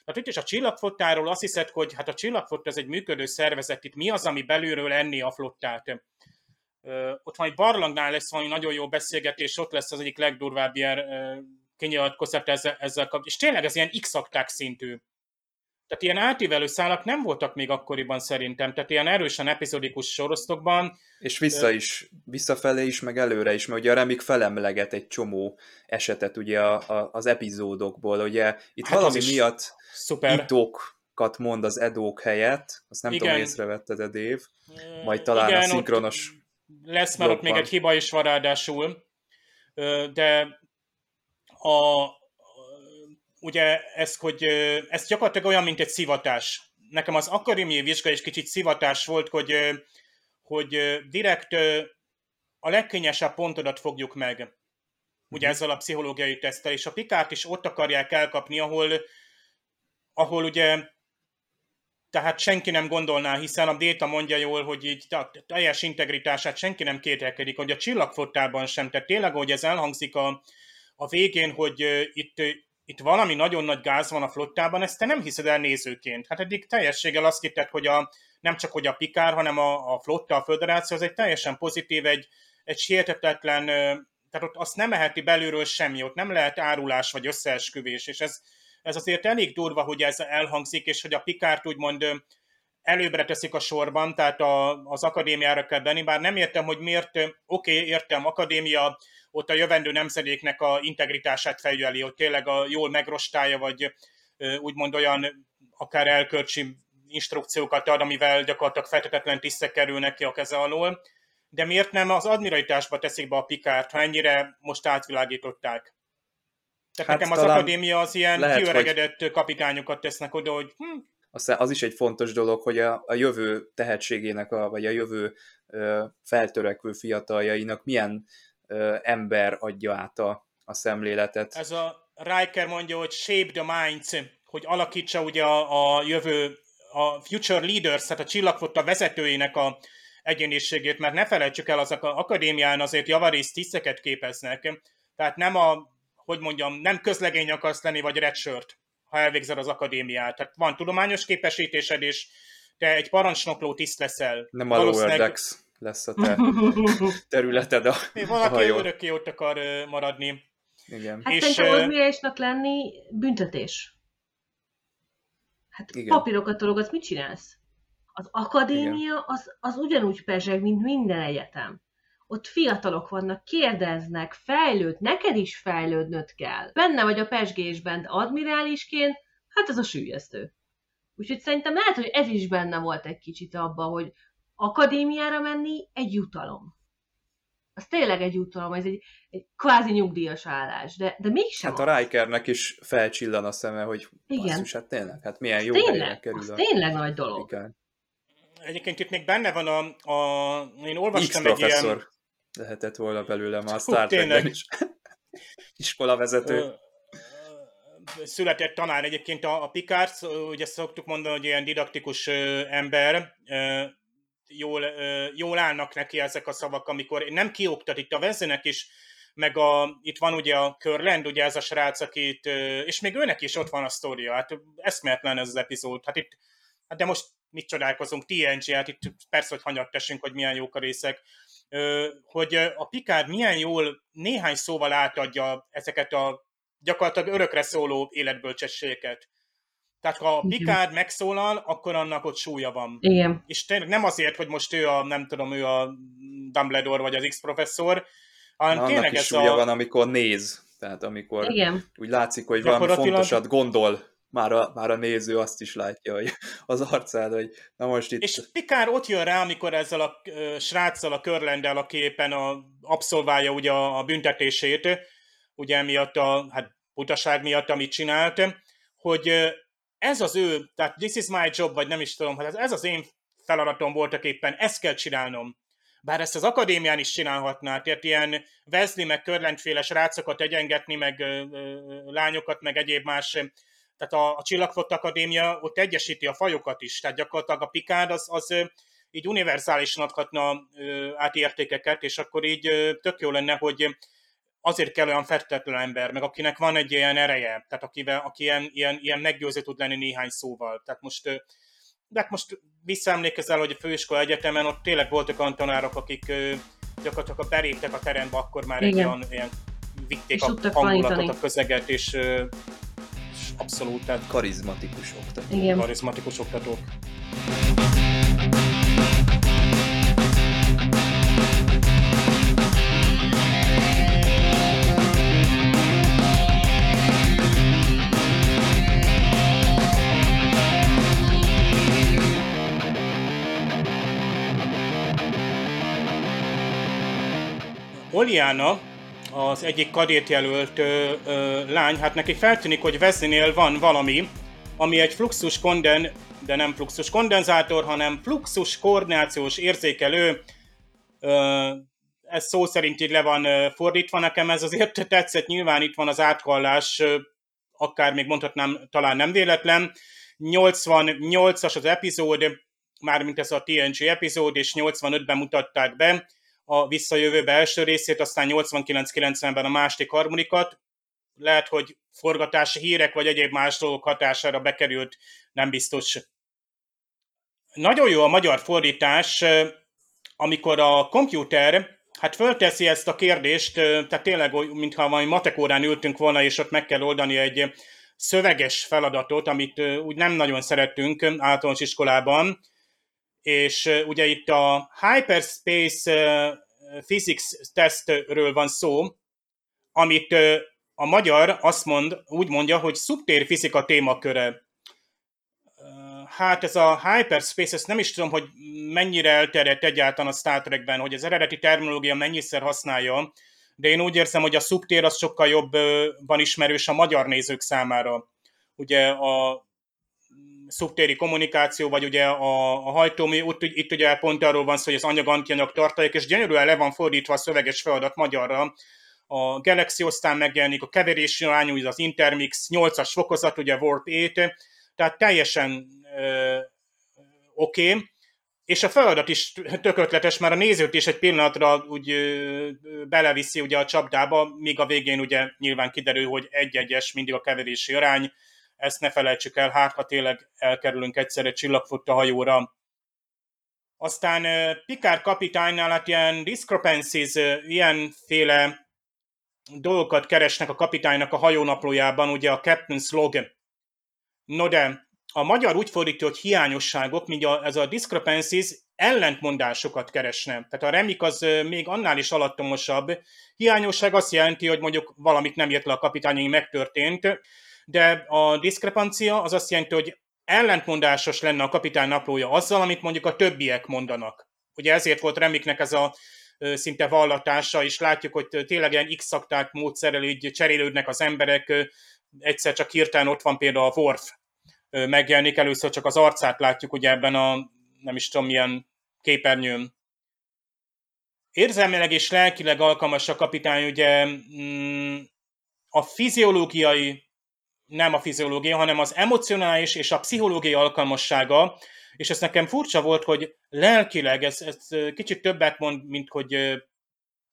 Tehát itt is a csillagflottáról azt hiszed, hogy hát a csillagflotta ez egy működő szervezet, itt mi az, ami belülről enni a flottát? ott van egy barlangnál lesz valami nagyon jó beszélgetés, ott lesz az egyik legdurvább ilyen kinyilatkozat ezzel, ezzel kapcsolatban. És tényleg ez ilyen x szintű. Tehát ilyen átívelő szálak nem voltak még akkoriban szerintem, tehát ilyen erősen epizodikus sorosztokban. És vissza is, visszafelé is, meg előre is, mert ugye a Remik felemleget egy csomó esetet ugye a, a, az epizódokból, ugye itt hát valami miatt szuper. itókat mond az edók helyett, azt nem Igen. tudom, észrevetted a Dave, majd talán Igen, a szinkronos... Lesz, mert ott még egy hiba is van ráadásul, de a, ugye ez, hogy ez gyakorlatilag olyan, mint egy szivatás. Nekem az akadémiai vizsga is kicsit szivatás volt, hogy, hogy direkt a legkényesebb pontodat fogjuk meg. Ugye uh-huh. ezzel a pszichológiai tesztel, és a pikát is ott akarják elkapni, ahol, ahol ugye tehát senki nem gondolná, hiszen a Déta mondja jól, hogy így a teljes integritását senki nem kételkedik, hogy a csillagfottában sem. Tehát tényleg, hogy ez elhangzik a, a végén, hogy itt, itt valami nagyon nagy gáz van a flottában, ezt te nem hiszed el nézőként. Hát eddig teljességgel azt hitted, hogy a, nem csak hogy a Pikár, hanem a, a flotta, a föderáció, az egy teljesen pozitív, egy, egy sértetetlen, tehát ott azt nem eheti belülről semmi, ott nem lehet árulás vagy összeesküvés, és ez, ez azért elég durva, hogy ez elhangzik, és hogy a Pikárt úgymond előbbre teszik a sorban, tehát a, az akadémiára kell benni, bár nem értem, hogy miért, oké, okay, értem, akadémia, ott a jövendő nemzedéknek a integritását felügyeli, hogy tényleg a jól megrostálja, vagy úgymond olyan akár elkölcsi instrukciókat ad, amivel gyakorlatilag feltetetlen tisztek kerülnek ki a keze alól. De miért nem az admiralitásba teszik be a Pikárt, ha ennyire most átvilágították? Tehát hát nekem az akadémia az ilyen lehet, kiöregedett hogy... kapitányokat tesznek oda, hogy hm. Aztán az is egy fontos dolog, hogy a, a jövő tehetségének, a, vagy a jövő ö, feltörekvő fiataljainak milyen ember adja át a, a szemléletet. Ez a Riker mondja, hogy shape the minds, hogy alakítsa ugye a, a jövő, a future leaders, tehát a csillagfotta vezetőinek a egyéniségét, mert ne felejtsük el, azok a akadémián azért javarészt tiszteket képeznek, tehát nem a hogy mondjam, nem közlegény akarsz lenni, vagy redshirt, ha elvégzel az akadémiát. Tehát van tudományos képesítésed, és te egy parancsnokló tiszt leszel. Nem a Lower Decks lesz a te területed a, Valaki a hajó. örökké ott akar maradni. Igen. Hát és, szerintem uh, lenni büntetés. Hát Igen. papírokat tologatsz, mit csinálsz? Az akadémia az, az ugyanúgy pezseg, mint minden egyetem ott fiatalok vannak, kérdeznek, fejlőd, neked is fejlődnöd kell. Benne vagy a pesgésben, de admirálisként, hát ez a sűjesztő. Úgyhogy szerintem lehet, hogy ez is benne volt egy kicsit abba, hogy akadémiára menni egy jutalom. Az tényleg egy jutalom, ez egy, egy kvázi nyugdíjas állás, de, de mégsem Hát a Rikernek is felcsillan a szeme, hogy Igen. basszus, hát tényleg, hát milyen az jó tényleg, kerül az a tényleg nagy dolog. Igen. egyébként itt még benne van a, a én olvastam X egy ilyen... professzor lehetett volna belőle már a Star Trekben is. Iskolavezető. Született tanár egyébként a, a Picard, ugye szoktuk mondani, hogy ilyen didaktikus ember, jól, jól állnak neki ezek a szavak, amikor nem kioktat itt a vezének is, meg a, itt van ugye a Körlend, ugye ez a srác, akit, és még őnek is ott van a sztoria, hát eszméletlen ez az epizód, hát itt, hát de most mit csodálkozunk, TNG, hát itt persze, hogy hanyag tessünk, hogy milyen jók a részek, hogy a Picard milyen jól néhány szóval átadja ezeket a gyakorlatilag örökre szóló életbölcsességeket. Tehát ha a Picard megszólal, akkor annak ott súlya van. Igen. És tényleg nem azért, hogy most ő a, nem tudom, ő a Dumbledore vagy az X-professzor, hanem Annak tényleg is ez súlya a... van, amikor néz. Tehát amikor Igen. úgy látszik, hogy valami fontosat gondol, már a, már a néző azt is látja, hogy az arcád, hogy na most itt... És Picard ott jön rá, amikor ezzel a ö, sráccal, a Körlendel, aki éppen a, abszolválja ugye a, a büntetését, ugye miatt a hát, butaság miatt, amit csinált, hogy ez az ő, tehát this is my job, vagy nem is tudom, hát ez, az én feladatom voltak éppen, ezt kell csinálnom. Bár ezt az akadémián is csinálhatná, tehát ilyen Wesley meg Körlendféle srácokat egyengetni, meg ö, ö, lányokat, meg egyéb más tehát a, a Csillagflott Akadémia ott egyesíti a fajokat is, tehát gyakorlatilag a Picard az, az így univerzálisan adhatna ö, át értékeket, és akkor így ö, tök jó lenne, hogy azért kell olyan feltétlenül ember, meg akinek van egy ilyen ereje, tehát akivel, aki ilyen, ilyen, ilyen meggyőző tud lenni néhány szóval. Tehát most, de hát most visszaemlékezel, hogy a főiskola egyetemen ott tényleg voltak olyan tanárok, akik gyakorlatilag beléptek a terembe, akkor már egy Igen. olyan, ilyen vitték És a hangulatot, tanítani. a közeget, és, és abszolút, tehát karizmatikus oktató. Igen. karizmatikus oktatók. Oliana, az egyik kadétjelölt ö, ö, lány, hát neki feltűnik, hogy Wesleynél van valami, ami egy fluxus konden, de nem fluxus kondenzátor, hanem fluxus koordinációs érzékelő. Ö, ez szó szerint így le van fordítva nekem, ez azért tetszett, nyilván itt van az áthallás, akár még mondhatnám, talán nem véletlen. 88-as az epizód, mármint ez a TNG epizód, és 85-ben mutatták be a visszajövőbe első részét, aztán 89-90-ben a második harmonikat. Lehet, hogy forgatási hírek vagy egyéb más dolgok hatására bekerült, nem biztos. Nagyon jó a magyar fordítás, amikor a komputer hát fölteszi ezt a kérdést, tehát tényleg, mintha valami matekórán ültünk volna, és ott meg kell oldani egy szöveges feladatot, amit úgy nem nagyon szerettünk általános iskolában, és ugye itt a Hyperspace Physics testről van szó, amit a magyar azt mond, úgy mondja, hogy szubtérfizika témaköre. Hát ez a hyperspace, ezt nem is tudom, hogy mennyire elterjedt egyáltalán a Star Trekben, hogy az eredeti terminológia mennyiszer használja, de én úgy érzem, hogy a szubtér az sokkal jobban ismerős a magyar nézők számára. Ugye a szubtéri kommunikáció, vagy ugye a, a hajtómű, ott, itt ugye pont arról van szó, hogy az anyag antianyag tartalék, és gyönyörűen le van fordítva a szöveges feladat magyarra. A Galaxy aztán megjelenik, a keverési irányú, az Intermix 8-as fokozat, ugye Warp 8, tehát teljesen oké. Okay. És a feladat is tök ötletes, mert a nézőt is egy pillanatra úgy ö, beleviszi ugye a csapdába, míg a végén ugye nyilván kiderül, hogy egy-egyes mindig a keverési arány, ezt ne felejtsük el, hát ha tényleg elkerülünk egyszer egy csillagfotta hajóra. Aztán Picard kapitánynál hát ilyen discrepancies, ilyenféle dolgokat keresnek a kapitánynak a hajónaplójában, ugye a Captain's Log. No de a magyar úgy fordítja, hogy hiányosságok, míg a, ez a discrepancies ellentmondásokat keresne. Tehát a remik az még annál is alattomosabb. Hiányosság azt jelenti, hogy mondjuk valamit nem jött le a kapitány, megtörtént, de a diszkrepancia az azt jelenti, hogy ellentmondásos lenne a kapitány naplója azzal, amit mondjuk a többiek mondanak. Ugye ezért volt Remiknek ez a szinte vallatása, és látjuk, hogy tényleg ilyen x szakták módszerrel így cserélődnek az emberek, egyszer csak hirtelen ott van például a Worf megjelenik, először csak az arcát látjuk ugye ebben a nem is tudom milyen képernyőn. Érzelmileg és lelkileg alkalmas a kapitány, ugye mm, a fiziológiai, nem a fiziológia, hanem az emocionális és a pszichológiai alkalmassága, és ez nekem furcsa volt, hogy lelkileg, ez, ez kicsit többet mond, mint hogy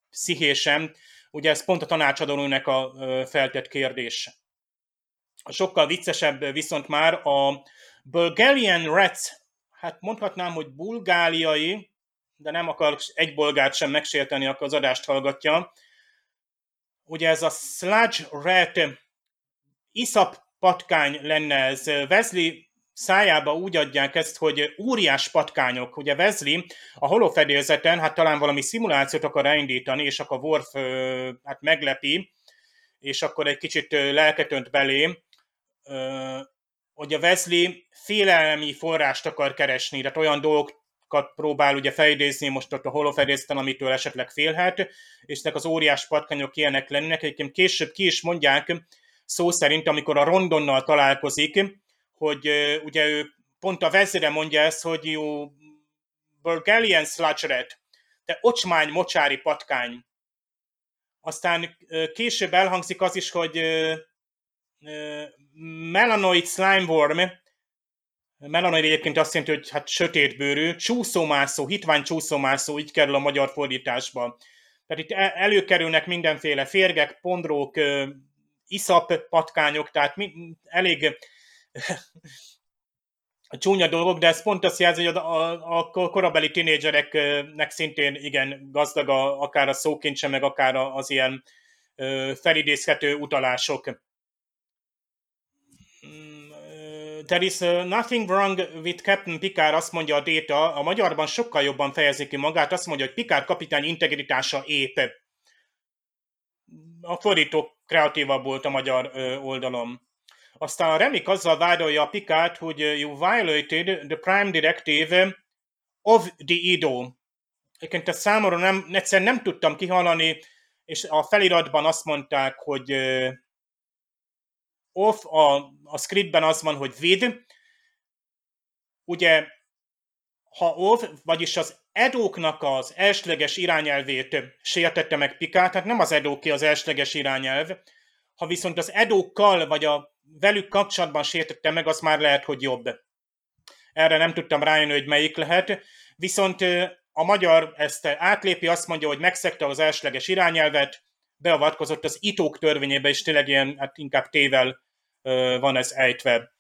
pszichésen, ugye ez pont a tanácsadónőnek a feltett kérdés. Sokkal viccesebb viszont már a Bulgarian Rats, hát mondhatnám, hogy bulgáliai, de nem akar egy bolgárt sem megsérteni, akkor az adást hallgatja. Ugye ez a Sludge Rat iszap patkány lenne ez. Wesley szájába úgy adják ezt, hogy óriás patkányok. Ugye Wesley a holofedélzeten, hát talán valami szimulációt akar elindítani, és akkor Worf hát meglepi, és akkor egy kicsit lelket önt belé, hogy a Wesley félelmi forrást akar keresni, tehát olyan dolgokat próbál ugye felidézni most ott a holofedélzeten, amitől esetleg félhet, és ezek az óriás patkányok ilyenek lennek. Egyébként később ki is mondják, szó szerint, amikor a Rondonnal találkozik, hogy ugye ő pont a vezére mondja ezt, hogy jó Bulgarian sludge te ocsmány, mocsári patkány. Aztán később elhangzik az is, hogy melanoid worm, melanoid egyébként azt jelenti, hogy hát sötétbőrű, csúszómászó, hitvány csúszómászó, így kerül a magyar fordításba. Tehát itt előkerülnek mindenféle férgek, pondrók, iszap patkányok, tehát elég csúnya dolgok, de ez pont azt jelzi, hogy a, a, a korabeli tinédzsereknek szintén igen gazdag a, akár a szókincse, meg akár az ilyen felidézhető utalások. Mm, there is nothing wrong with Captain Picard, azt mondja a Data, a magyarban sokkal jobban fejezi ki magát, azt mondja, hogy Picard kapitány integritása épp. A fordító kreatívabb volt a magyar oldalon. Aztán a Remik azzal vádolja a Pikát, hogy you violated the Prime Directive of the IDO. Egyébként ezt számomra nem, egyszerűen nem tudtam kihallani, és a feliratban azt mondták, hogy off, a, a scriptben az van, hogy vid. Ugye, ha off, vagyis az edóknak az elsőleges irányelvét sértette meg Pikát, tehát nem az edóké az elsőleges irányelv, ha viszont az edókkal vagy a velük kapcsolatban sértette meg, az már lehet, hogy jobb. Erre nem tudtam rájönni, hogy melyik lehet. Viszont a magyar ezt átlépi, azt mondja, hogy megszegte az elsőleges irányelvet, beavatkozott az itók törvényébe, és tényleg ilyen, hát inkább tével van ez ejtve.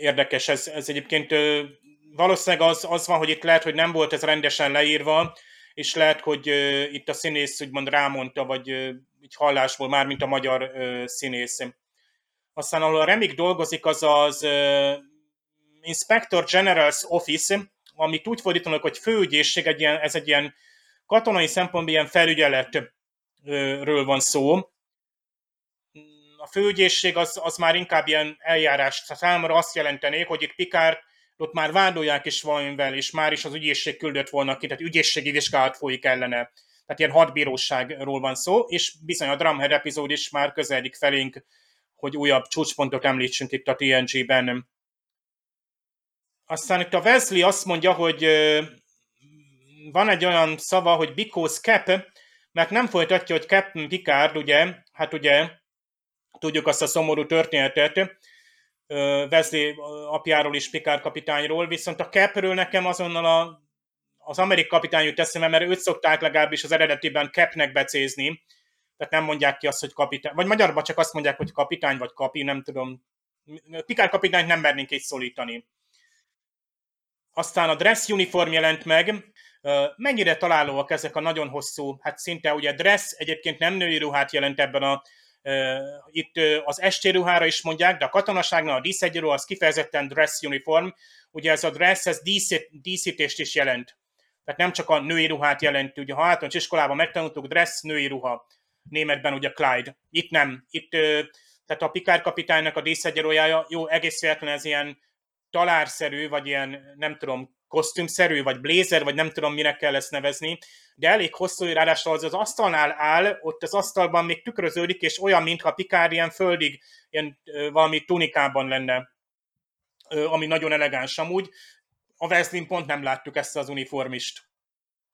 Érdekes, ez, ez egyébként valószínűleg az, az van, hogy itt lehet, hogy nem volt ez rendesen leírva, és lehet, hogy uh, itt a színész úgymond rámondta, vagy uh, így hallásból már, mint a magyar uh, színész. Aztán ahol a Remik dolgozik, az az uh, Inspector General's Office, amit úgy fordítanak, hogy főügyészség, egy ilyen, ez egy ilyen katonai szempontból ilyen felügyeletről van szó. A főügyészség az, az már inkább ilyen eljárás számomra azt jelentenék, hogy itt Picard ott már vádolják is valamivel, és már is az ügyészség küldött volna ki, tehát ügyészségi vizsgálat folyik ellene. Tehát ilyen hadbíróságról van szó, és bizony a Drumhead epizód is már közeledik felénk, hogy újabb csúcspontot említsünk itt a TNG-ben. Aztán itt a Wesley azt mondja, hogy van egy olyan szava, hogy because cap, mert nem folytatja, hogy Captain Picard, ugye, hát ugye, tudjuk azt a szomorú történetet, Wesley apjáról is, Picard kapitányról, viszont a Capről nekem azonnal a, az amerikai kapitány jut eszembe, mert őt szokták legalábbis az eredetiben Capnek becézni, tehát nem mondják ki azt, hogy kapitány, vagy magyarban csak azt mondják, hogy kapitány, vagy kapi, nem tudom. Picard kapitányt nem mernénk így szólítani. Aztán a dress uniform jelent meg, mennyire találóak ezek a nagyon hosszú, hát szinte ugye dress egyébként nem női ruhát jelent ebben a itt az estéruhára is mondják, de a katonaságnál a díszegyruha az kifejezetten dress uniform. Ugye ez a dress, ez díszít, díszítést is jelent. Tehát nem csak a női ruhát jelent. Ugye ha általános iskolában megtanultuk, dress, női ruha. Németben ugye Clyde. Itt nem. Itt, tehát a Pikár kapitánynak a díszegyruhája, jó, egész véletlenül ez ilyen talárszerű, vagy ilyen, nem tudom, kosztümszerű, vagy blézer, vagy nem tudom, minek kell ezt nevezni, de elég hosszú, ráadásul az az asztalnál áll, ott az asztalban még tükröződik, és olyan, mintha Pikár ilyen földig, ilyen valami tunikában lenne. ami nagyon elegáns amúgy. A Wesley pont nem láttuk ezt az uniformist.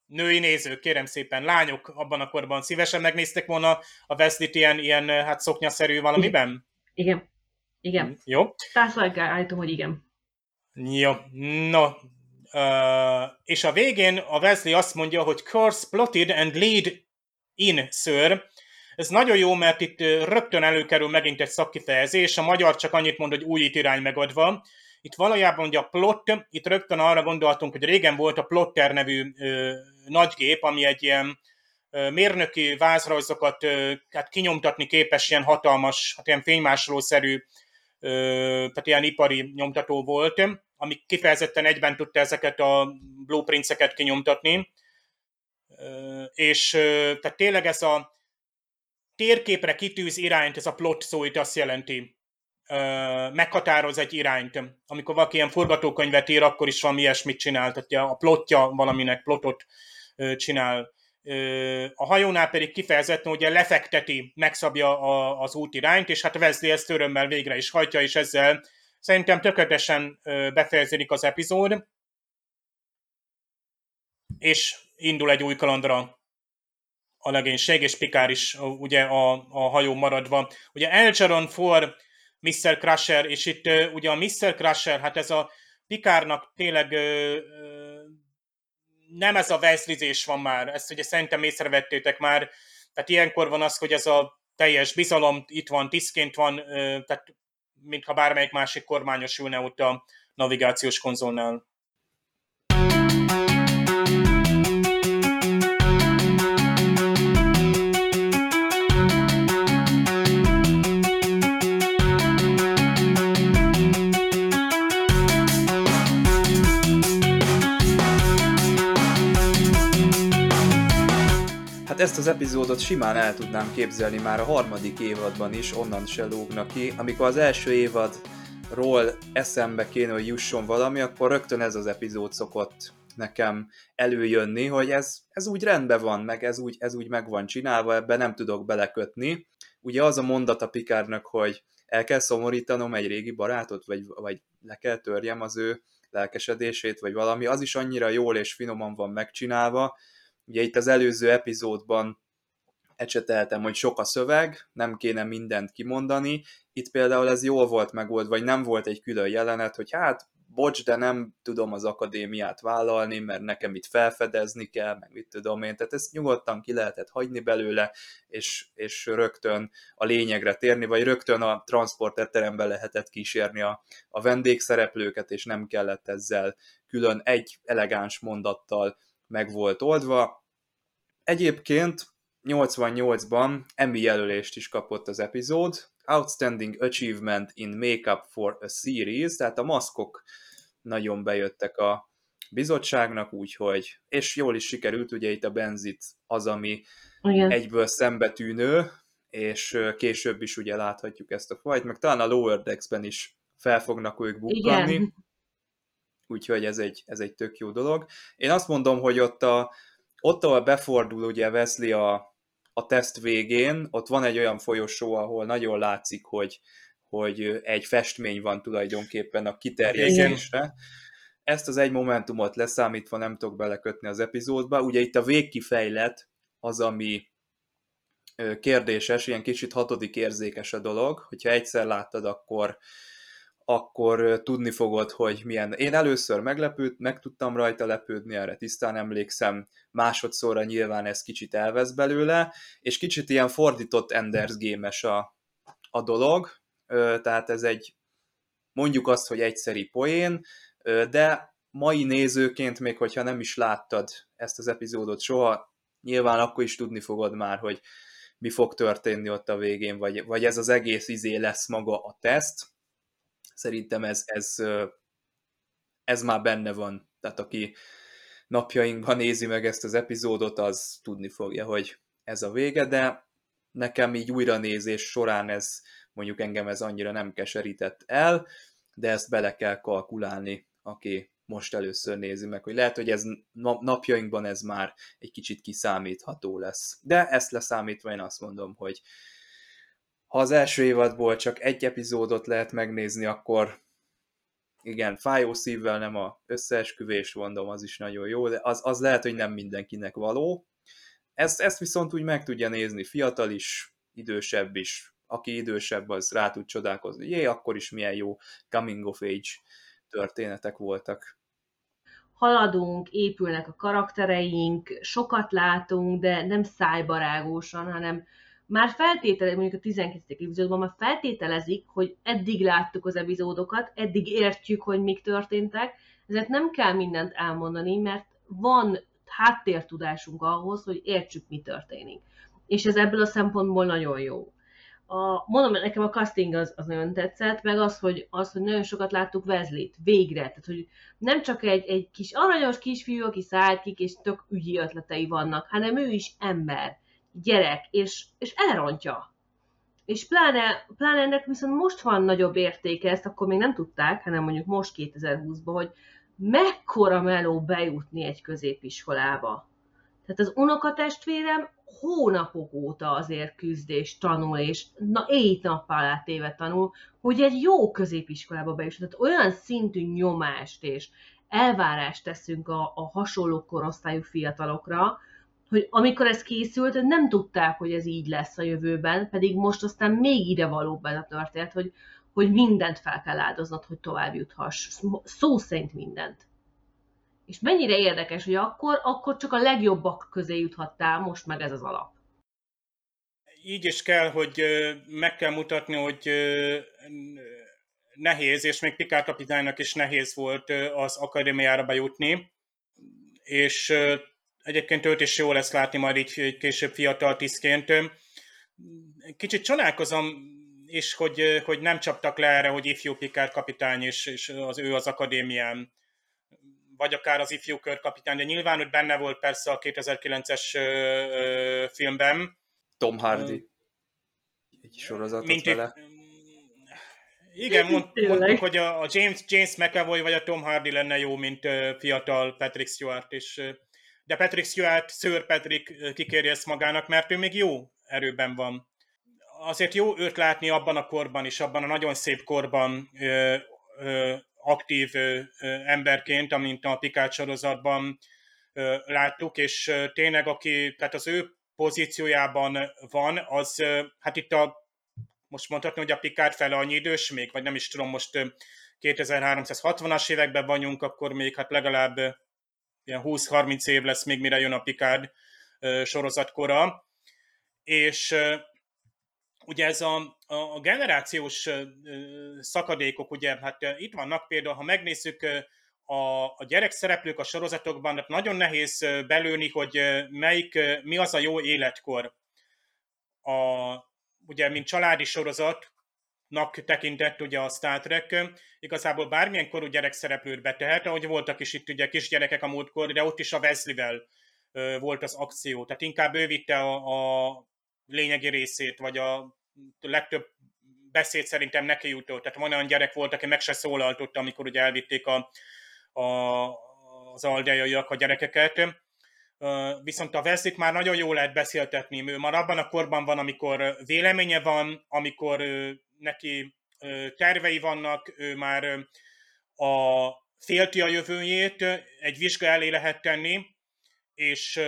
Női nézők, kérem szépen, lányok abban a korban szívesen megnéztek volna a Wesley-t ilyen, ilyen hát szoknyaszerű valamiben? Igen. Igen. Jó. Társadalmi állítom, hogy igen. Jó, no. És a végén a Wesley azt mondja, hogy curse plotted and lead in, sir. Ez nagyon jó, mert itt rögtön előkerül megint egy szakkifejezés, a magyar csak annyit mond, hogy újít irány megadva. Itt valójában ugye a plot, itt rögtön arra gondoltunk, hogy régen volt a Plotter nevű ö, nagygép, ami egy ilyen ö, mérnöki vázrajzokat ö, hát kinyomtatni képes ilyen hatalmas, hát ilyen fénymásolószerű, ö, tehát ilyen ipari nyomtató volt, ami kifejezetten egyben tudta ezeket a blueprintseket kinyomtatni. És tehát tényleg ez a térképre kitűz irányt, ez a plot szó itt azt jelenti, meghatároz egy irányt. Amikor valaki ilyen forgatókönyvet ír, akkor is valami ilyesmit csinál, tehát a plotja valaminek plotot csinál. A hajónál pedig kifejezetten ugye lefekteti, megszabja a, az útirányt, és hát Wesley ezt örömmel végre is hajtja, és ezzel szerintem tökéletesen befejeződik az epizód, és indul egy új kalandra a legénység, és Pikár is ugye a, a hajó maradva. Ugye Elcharon for Mr. Crusher, és itt ugye a Mr. Crusher, hát ez a Pikárnak tényleg uh, uh, nem ez a veszlizés van már, ezt ugye szerintem észrevettétek már, tehát ilyenkor van az, hogy ez a teljes bizalom itt van, tiszként van, uh, tehát mintha bármelyik másik kormányos ülne ott a navigációs konzolnál. Ezt az epizódot simán el tudnám képzelni már a harmadik évadban is, onnan se lógnak ki. Amikor az első évadról eszembe kéne, hogy jusson valami, akkor rögtön ez az epizód szokott nekem előjönni, hogy ez, ez úgy rendben van, meg ez úgy, ez úgy meg van csinálva, ebbe nem tudok belekötni. Ugye az a mondat a Pikárnak, hogy el kell szomorítanom egy régi barátot, vagy, vagy le kell törjem az ő lelkesedését, vagy valami, az is annyira jól és finoman van megcsinálva, Ugye itt az előző epizódban ecseteltem, hogy sok a szöveg, nem kéne mindent kimondani. Itt például ez jól volt megoldva, vagy nem volt egy külön jelenet, hogy hát bocs, de nem tudom az akadémiát vállalni, mert nekem itt felfedezni kell, meg mit tudom én, tehát ezt nyugodtan ki lehetett hagyni belőle, és, és rögtön a lényegre térni, vagy rögtön a transporterterembe lehetett kísérni a, a vendégszereplőket, és nem kellett ezzel külön egy elegáns mondattal meg volt oldva. Egyébként 88-ban Emmy jelölést is kapott az epizód, Outstanding Achievement in Makeup for a Series, tehát a maszkok nagyon bejöttek a bizottságnak, úgyhogy, és jól is sikerült, ugye itt a benzit az, ami Igen. egyből szembetűnő, és később is ugye láthatjuk ezt a fajt, meg talán a Lower Decks-ben is fel fognak ők bukkanni. Igen úgyhogy ez egy, ez egy tök jó dolog. Én azt mondom, hogy ott, a, ott ahol befordul ugye Wesley a, a teszt végén, ott van egy olyan folyosó, ahol nagyon látszik, hogy, hogy egy festmény van tulajdonképpen a kiterjesztésre. Ezt az egy momentumot leszámítva nem tudok belekötni az epizódba. Ugye itt a végkifejlet az, ami kérdéses, ilyen kicsit hatodik érzékes a dolog, hogyha egyszer láttad, akkor, akkor tudni fogod, hogy milyen. Én először meglepőd, meg tudtam rajta lepődni, erre tisztán emlékszem, másodszorra nyilván ez kicsit elvesz belőle, és kicsit ilyen fordított Enders game a, a dolog, tehát ez egy, mondjuk azt, hogy egyszeri poén, de mai nézőként, még hogyha nem is láttad ezt az epizódot soha, nyilván akkor is tudni fogod már, hogy mi fog történni ott a végén, vagy, vagy ez az egész izé lesz maga a teszt, Szerintem ez, ez, ez már benne van. Tehát aki napjainkban nézi meg ezt az epizódot, az tudni fogja, hogy ez a vége, de nekem így újra nézés során ez mondjuk engem ez annyira nem keserített el, de ezt bele kell kalkulálni, aki most először nézi meg, hogy lehet, hogy ez napjainkban ez már egy kicsit kiszámítható lesz. De ezt leszámítva én azt mondom, hogy ha az első évadból csak egy epizódot lehet megnézni, akkor igen, fájó szívvel nem a összeesküvés mondom, az is nagyon jó, de az, az lehet, hogy nem mindenkinek való. Ezt, ezt viszont úgy meg tudja nézni fiatal is, idősebb is, aki idősebb, az rá tud csodálkozni, jé, akkor is milyen jó coming of age történetek voltak. Haladunk, épülnek a karaktereink, sokat látunk, de nem szájbarágósan, hanem már feltételezik, mondjuk a 12. epizódban már feltételezik, hogy eddig láttuk az epizódokat, eddig értjük, hogy mik történtek, ezért nem kell mindent elmondani, mert van háttértudásunk ahhoz, hogy értsük, mi történik. És ez ebből a szempontból nagyon jó. A, mondom, nekem a casting az, az nagyon tetszett, meg az hogy, az, hogy nagyon sokat láttuk Wesley-t, végre. Tehát, hogy nem csak egy, egy kis aranyos kisfiú, aki szállkik, és tök ügyi ötletei vannak, hanem ő is ember gyerek, és, és elrontja. És pláne, pláne ennek viszont most van nagyobb értéke, ezt akkor még nem tudták, hanem mondjuk most 2020-ban, hogy mekkora meló bejutni egy középiskolába. Tehát az unokatestvérem hónapok óta azért küzd és tanul, és na, éjt nappal átéve tanul, hogy egy jó középiskolába bejusson. Tehát olyan szintű nyomást és elvárást teszünk a, a hasonló korosztályú fiatalokra, hogy amikor ez készült, nem tudták, hogy ez így lesz a jövőben, pedig most aztán még ide valóbb ez a történet, hogy, hogy mindent fel kell áldoznod, hogy tovább juthass. Szó szerint mindent. És mennyire érdekes, hogy akkor, akkor csak a legjobbak közé juthattál, most meg ez az alap. Így is kell, hogy meg kell mutatni, hogy nehéz, és még Pikár kapitánynak is nehéz volt az akadémiára bejutni, és Egyébként őt is jó lesz látni majd így később fiatal tisztként. Kicsit csodálkozom és hogy, hogy nem csaptak le erre, hogy ifjú Pikár kapitány, és, és az ő az akadémián, vagy akár az ifjú körkapitány, de nyilván, hogy benne volt persze a 2009-es filmben. Tom Hardy. Egy sorozatot mint vele. Igen, mond, mondtuk, hogy a, a James, James McAvoy vagy a Tom Hardy lenne jó, mint fiatal Patrick Stewart, és de Patrick Stewart, Sir Patrick kikéri ezt magának, mert ő még jó erőben van. Azért jó őt látni abban a korban is, abban a nagyon szép korban ö, ö, aktív ö, emberként, amint a Picard sorozatban ö, láttuk, és ö, tényleg aki, tehát az ő pozíciójában van, az hát itt a most mondhatni, hogy a Picard fele annyi idős még, vagy nem is tudom, most 2360-as években vagyunk, akkor még hát legalább ilyen 20-30 év lesz még mire jön a Picard sorozatkora, és ugye ez a, a generációs szakadékok, ugye, hát itt vannak például, ha megnézzük a, a gyerekszereplők a sorozatokban, hát nagyon nehéz belőni, hogy melyik, mi az a jó életkor. A, ugye, mint családi sorozat, nak tekintett ugye a Star Trek, igazából bármilyen korú gyerek szereplőt betehet, ahogy voltak is itt ugye kisgyerekek a múltkor, de ott is a Wesley-vel volt az akció, tehát inkább ő vitte a, a lényegi részét, vagy a legtöbb beszéd szerintem neki jutott, tehát van olyan gyerek volt, aki meg se szólaltott, amikor ugye elvitték a, a, az aldeaiak a gyerekeket, viszont a Wesley már nagyon jól lehet beszéltetni, ő már abban a korban van, amikor véleménye van, amikor neki tervei vannak, ő már a félti a jövőjét, egy vizsga elé lehet tenni, és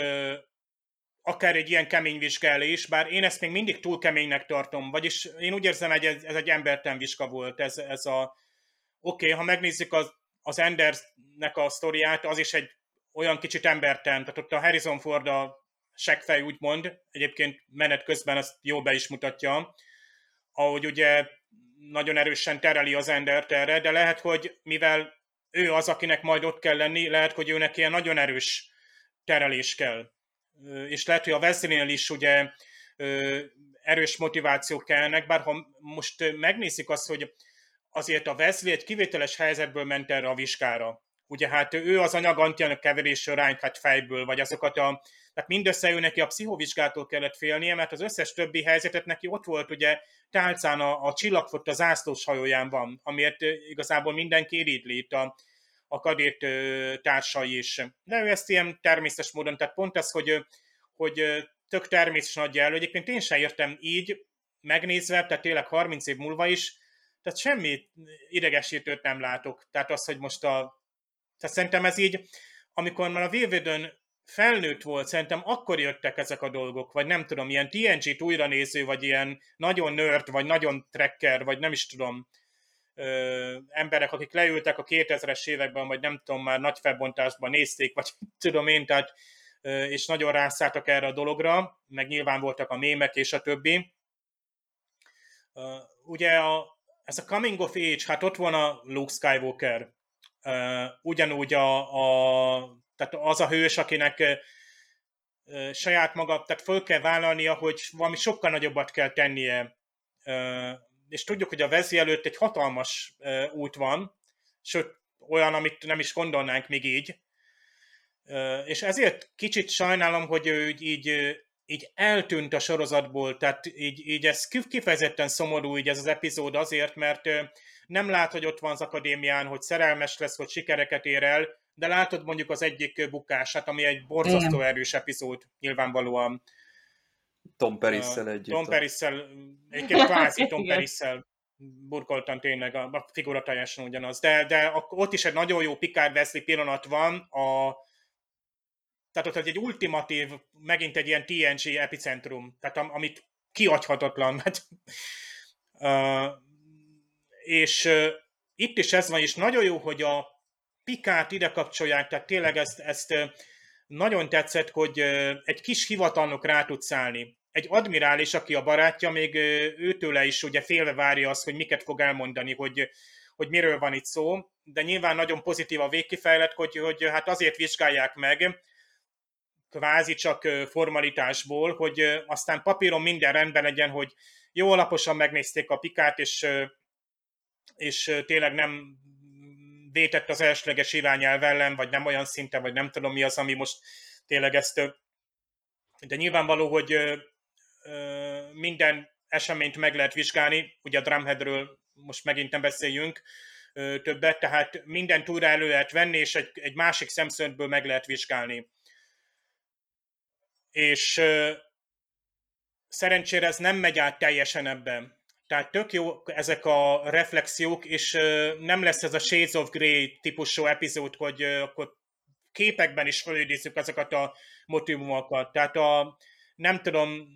akár egy ilyen kemény vizsga elé is, bár én ezt még mindig túl keménynek tartom, vagyis én úgy érzem, hogy ez, ez egy emberten vizsga volt, ez, ez a oké, okay, ha megnézzük az, az Endersnek a sztoriát, az is egy olyan kicsit emberten, tehát ott a Harrison Ford a seggfej úgymond, egyébként menet közben ezt jól be is mutatja, ahogy ugye nagyon erősen tereli az Endert erre, de lehet, hogy mivel ő az, akinek majd ott kell lenni, lehet, hogy őnek ilyen nagyon erős terelés kell. És lehet, hogy a Wesley-nél is ugye erős motivációk kellnek, bár ha most megnézzük azt, hogy azért a Wesley egy kivételes helyzetből ment erre a vizsgára. Ugye hát ő az anyag antianyag keverésről rányt hát fejből, vagy azokat a tehát mindössze ő neki a pszichóvizsgától kellett félnie, mert az összes többi helyzetet neki ott volt, ugye tálcán a, a csillagfot a zászlós hajóján van, amiért igazából mindenki iridli itt a, a kadét társai is. De ő ezt ilyen természetes módon, tehát pont ez, hogy, hogy tök természetesen adja elő. Egyébként én sem értem így, megnézve, tehát tényleg 30 év múlva is, tehát semmi idegesítőt nem látok. Tehát az, hogy most a... Tehát szerintem ez így, amikor már a Wilvedön felnőtt volt, szerintem akkor jöttek ezek a dolgok, vagy nem tudom, ilyen TNG-t újranéző, vagy ilyen nagyon nerd, vagy nagyon trekker, vagy nem is tudom, ö, emberek, akik leültek a 2000-es években, vagy nem tudom, már nagy felbontásban nézték, vagy tudom én, tehát, ö, és nagyon rászálltak erre a dologra, meg nyilván voltak a mémek és a többi. Ö, ugye a, ez a coming of age, hát ott van a Luke Skywalker, ö, ugyanúgy a, a tehát az a hős, akinek saját maga, tehát föl kell vállalnia, hogy valami sokkal nagyobbat kell tennie. És tudjuk, hogy a Vezi előtt egy hatalmas út van, sőt, olyan, amit nem is gondolnánk még így. És ezért kicsit sajnálom, hogy ő így, így eltűnt a sorozatból, tehát így, így ez kifejezetten szomorú így ez az epizód azért, mert nem lát, hogy ott van az akadémián, hogy szerelmes lesz, hogy sikereket ér el, de látod mondjuk az egyik bukását, ami egy borzasztó Igen. erős epizód, nyilvánvalóan. Tom Perisszel együtt. Tom Perisszel, egyébként kvázi Tom Perisszel burkoltam tényleg, a, a figura teljesen ugyanaz. De, de ott is egy nagyon jó Picard Wesley pillanat van, a, tehát ott egy ultimatív, megint egy ilyen TNG epicentrum, tehát am, amit kiadhatatlan. uh, és uh, itt is ez van, és nagyon jó, hogy a Pikát ide kapcsolják, tehát tényleg ezt, ezt nagyon tetszett, hogy egy kis hivatalnok rá tud szállni. Egy admirális, aki a barátja, még őtőle is ugye félve várja azt, hogy miket fog elmondani, hogy, hogy miről van itt szó, de nyilván nagyon pozitív a végkifejlet, hogy, hogy hát azért vizsgálják meg, kvázi csak formalitásból, hogy aztán papíron minden rendben legyen, hogy jó alaposan megnézték a pikát, és, és tényleg nem vétett az elsőleges irányelv ellen, vagy nem olyan szinten, vagy nem tudom mi az, ami most tényleg ezt... De nyilvánvaló, hogy minden eseményt meg lehet vizsgálni, ugye a Drumheadről most megint nem beszéljünk többet, tehát minden túra elő lehet venni, és egy, egy másik szemszögből meg lehet vizsgálni. És szerencsére ez nem megy át teljesen ebben. Tehát tök jó ezek a reflexiók, és nem lesz ez a Shades of Grey típusú epizód, hogy akkor képekben is felidézzük ezeket a motivumokat. Tehát a, nem tudom,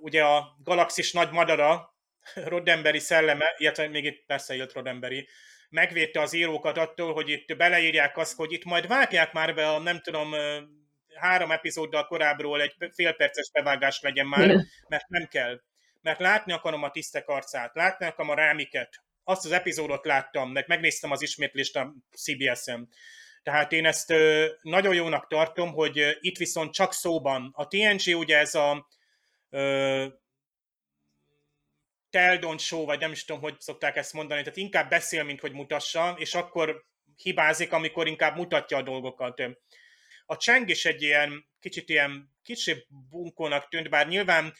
ugye a galaxis nagy madara, Roddenberry szelleme, illetve még itt persze jött Roddenberry, megvédte az írókat attól, hogy itt beleírják azt, hogy itt majd vágják már be a, nem tudom, három epizóddal korábbról egy félperces bevágás legyen már, mert nem kell mert látni akarom a tisztek arcát, látni akarom a rámiket. Azt az epizódot láttam, meg megnéztem az ismétlést a CBS-en. Tehát én ezt nagyon jónak tartom, hogy itt viszont csak szóban. A TNG ugye ez a ö, tell don't show, vagy nem is tudom, hogy szokták ezt mondani, tehát inkább beszél, mint hogy mutassa, és akkor hibázik, amikor inkább mutatja a dolgokat. A Cseng is egy ilyen, kicsit ilyen kicsi bunkónak tűnt, bár nyilván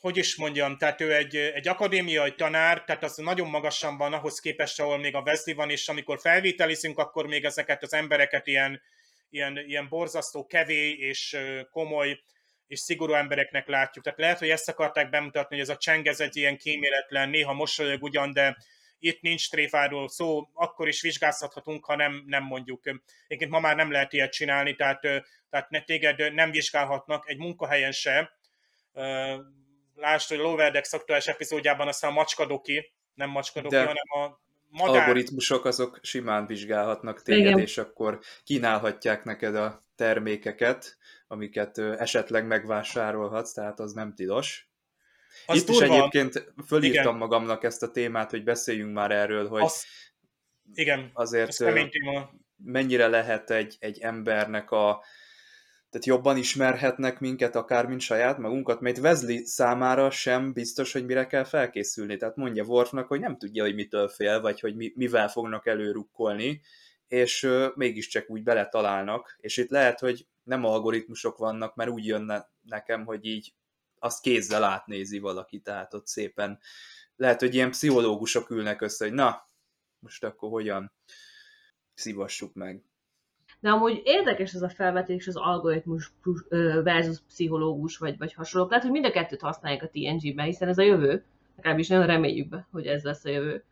hogy is mondjam, tehát ő egy, egy akadémiai tanár, tehát az nagyon magasan van ahhoz képest, ahol még a Wesley van, és amikor felvételizünk, akkor még ezeket az embereket ilyen, ilyen, ilyen borzasztó, kevély és komoly és szigorú embereknek látjuk. Tehát lehet, hogy ezt akarták bemutatni, hogy ez a Cseng ez egy ilyen kíméletlen, néha mosolyog ugyan, de itt nincs tréfáról szó, akkor is vizsgázhatunk, ha nem, nem mondjuk. Egyébként ma már nem lehet ilyet csinálni, tehát, tehát ne, téged nem vizsgálhatnak egy munkahelyen se, lásd, hogy Loverdeck szaktuás epizódjában aztán a macskadoki, nem macskadoki, De hanem a madár. algoritmusok azok simán vizsgálhatnak téged, Igen. és akkor kínálhatják neked a termékeket, amiket esetleg megvásárolhatsz, tehát az nem tilos. Az Itt durva. is egyébként fölírtam Igen. magamnak ezt a témát, hogy beszéljünk már erről, hogy az... Igen, azért mennyire lehet egy, egy embernek a, tehát jobban ismerhetnek minket akár, mint saját magunkat, mert Wesley számára sem biztos, hogy mire kell felkészülni. Tehát mondja Worfnak, hogy nem tudja, hogy mitől fél, vagy hogy mi, mivel fognak előrukkolni, és uh, mégiscsak úgy beletalálnak, és itt lehet, hogy nem algoritmusok vannak, mert úgy jönne nekem, hogy így azt kézzel átnézi valaki, tehát ott szépen lehet, hogy ilyen pszichológusok ülnek össze, hogy na, most akkor hogyan szívassuk meg. De amúgy érdekes ez a felvetés, az algoritmus versus pszichológus, vagy, vagy hasonlók. Lehet, hogy mind a kettőt használják a TNG-ben, hiszen ez a jövő, legalábbis nagyon reméljük hogy ez lesz a jövő,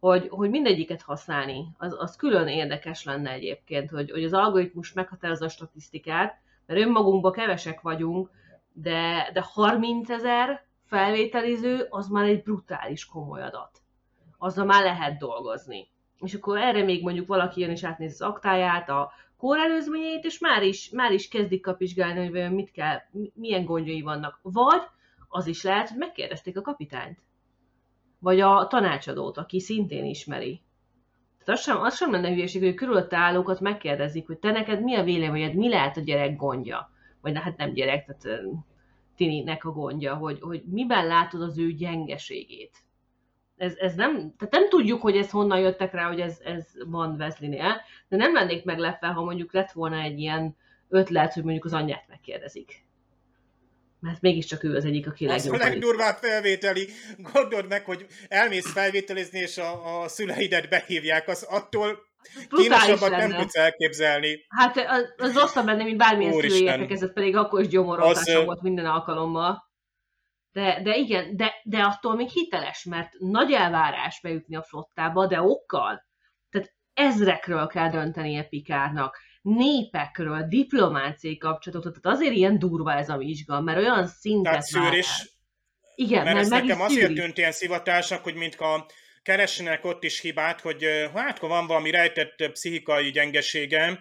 hogy, hogy mindegyiket használni, az, az külön érdekes lenne egyébként, hogy, hogy az algoritmus meghatározza a statisztikát, mert önmagunkban kevesek vagyunk, de, de 30 ezer felvételiző az már egy brutális komoly adat. Azzal már lehet dolgozni. És akkor erre még mondjuk valaki jön és átnéz az aktáját, a kórelőzményeit, és már is, már is kezdik kapizsgálni, hogy mit kell, milyen gondjai vannak. Vagy az is lehet, hogy megkérdezték a kapitányt. Vagy a tanácsadót, aki szintén ismeri. Tehát az sem, az sem lenne hülyeség, hogy körülötte állókat megkérdezik, hogy te neked mi a véleményed, mi lehet a gyerek gondja. Vagy hát nem gyerek, tehát Tininek a gondja, hogy, hogy miben látod az ő gyengeségét. Ez, ez nem, tehát nem tudjuk, hogy ez honnan jöttek rá, hogy ez, ez van Wesley-nél, de nem lennék meglepve, ha mondjuk lett volna egy ilyen ötlet, hogy mondjuk az anyját megkérdezik mert mégiscsak ő az egyik, aki legjobb. Az a legdurvább felvételi. Gondold meg, hogy elmész felvételizni, és a, a szüleidet behívják, az attól kínosabbat nem tudsz elképzelni. Hát az, rosszabb lenne, mint bármilyen szülői értekezett, pedig akkor is gyomoroltásom volt minden alkalommal. De, de igen, de, de attól még hiteles, mert nagy elvárás bejutni a flottába, de okkal. Tehát ezrekről kell döntenie Pikárnak. Népekről, diplomáciai kapcsolatokról, tehát azért ilyen durva ez a vizsga, mert olyan szintet Tehát szűrés, igen, mert, mert ez nekem azért tűnt ilyen szivatásnak, hogy mint a keresnek ott is hibát, hogy hát, ha van valami rejtett pszichikai gyengesége,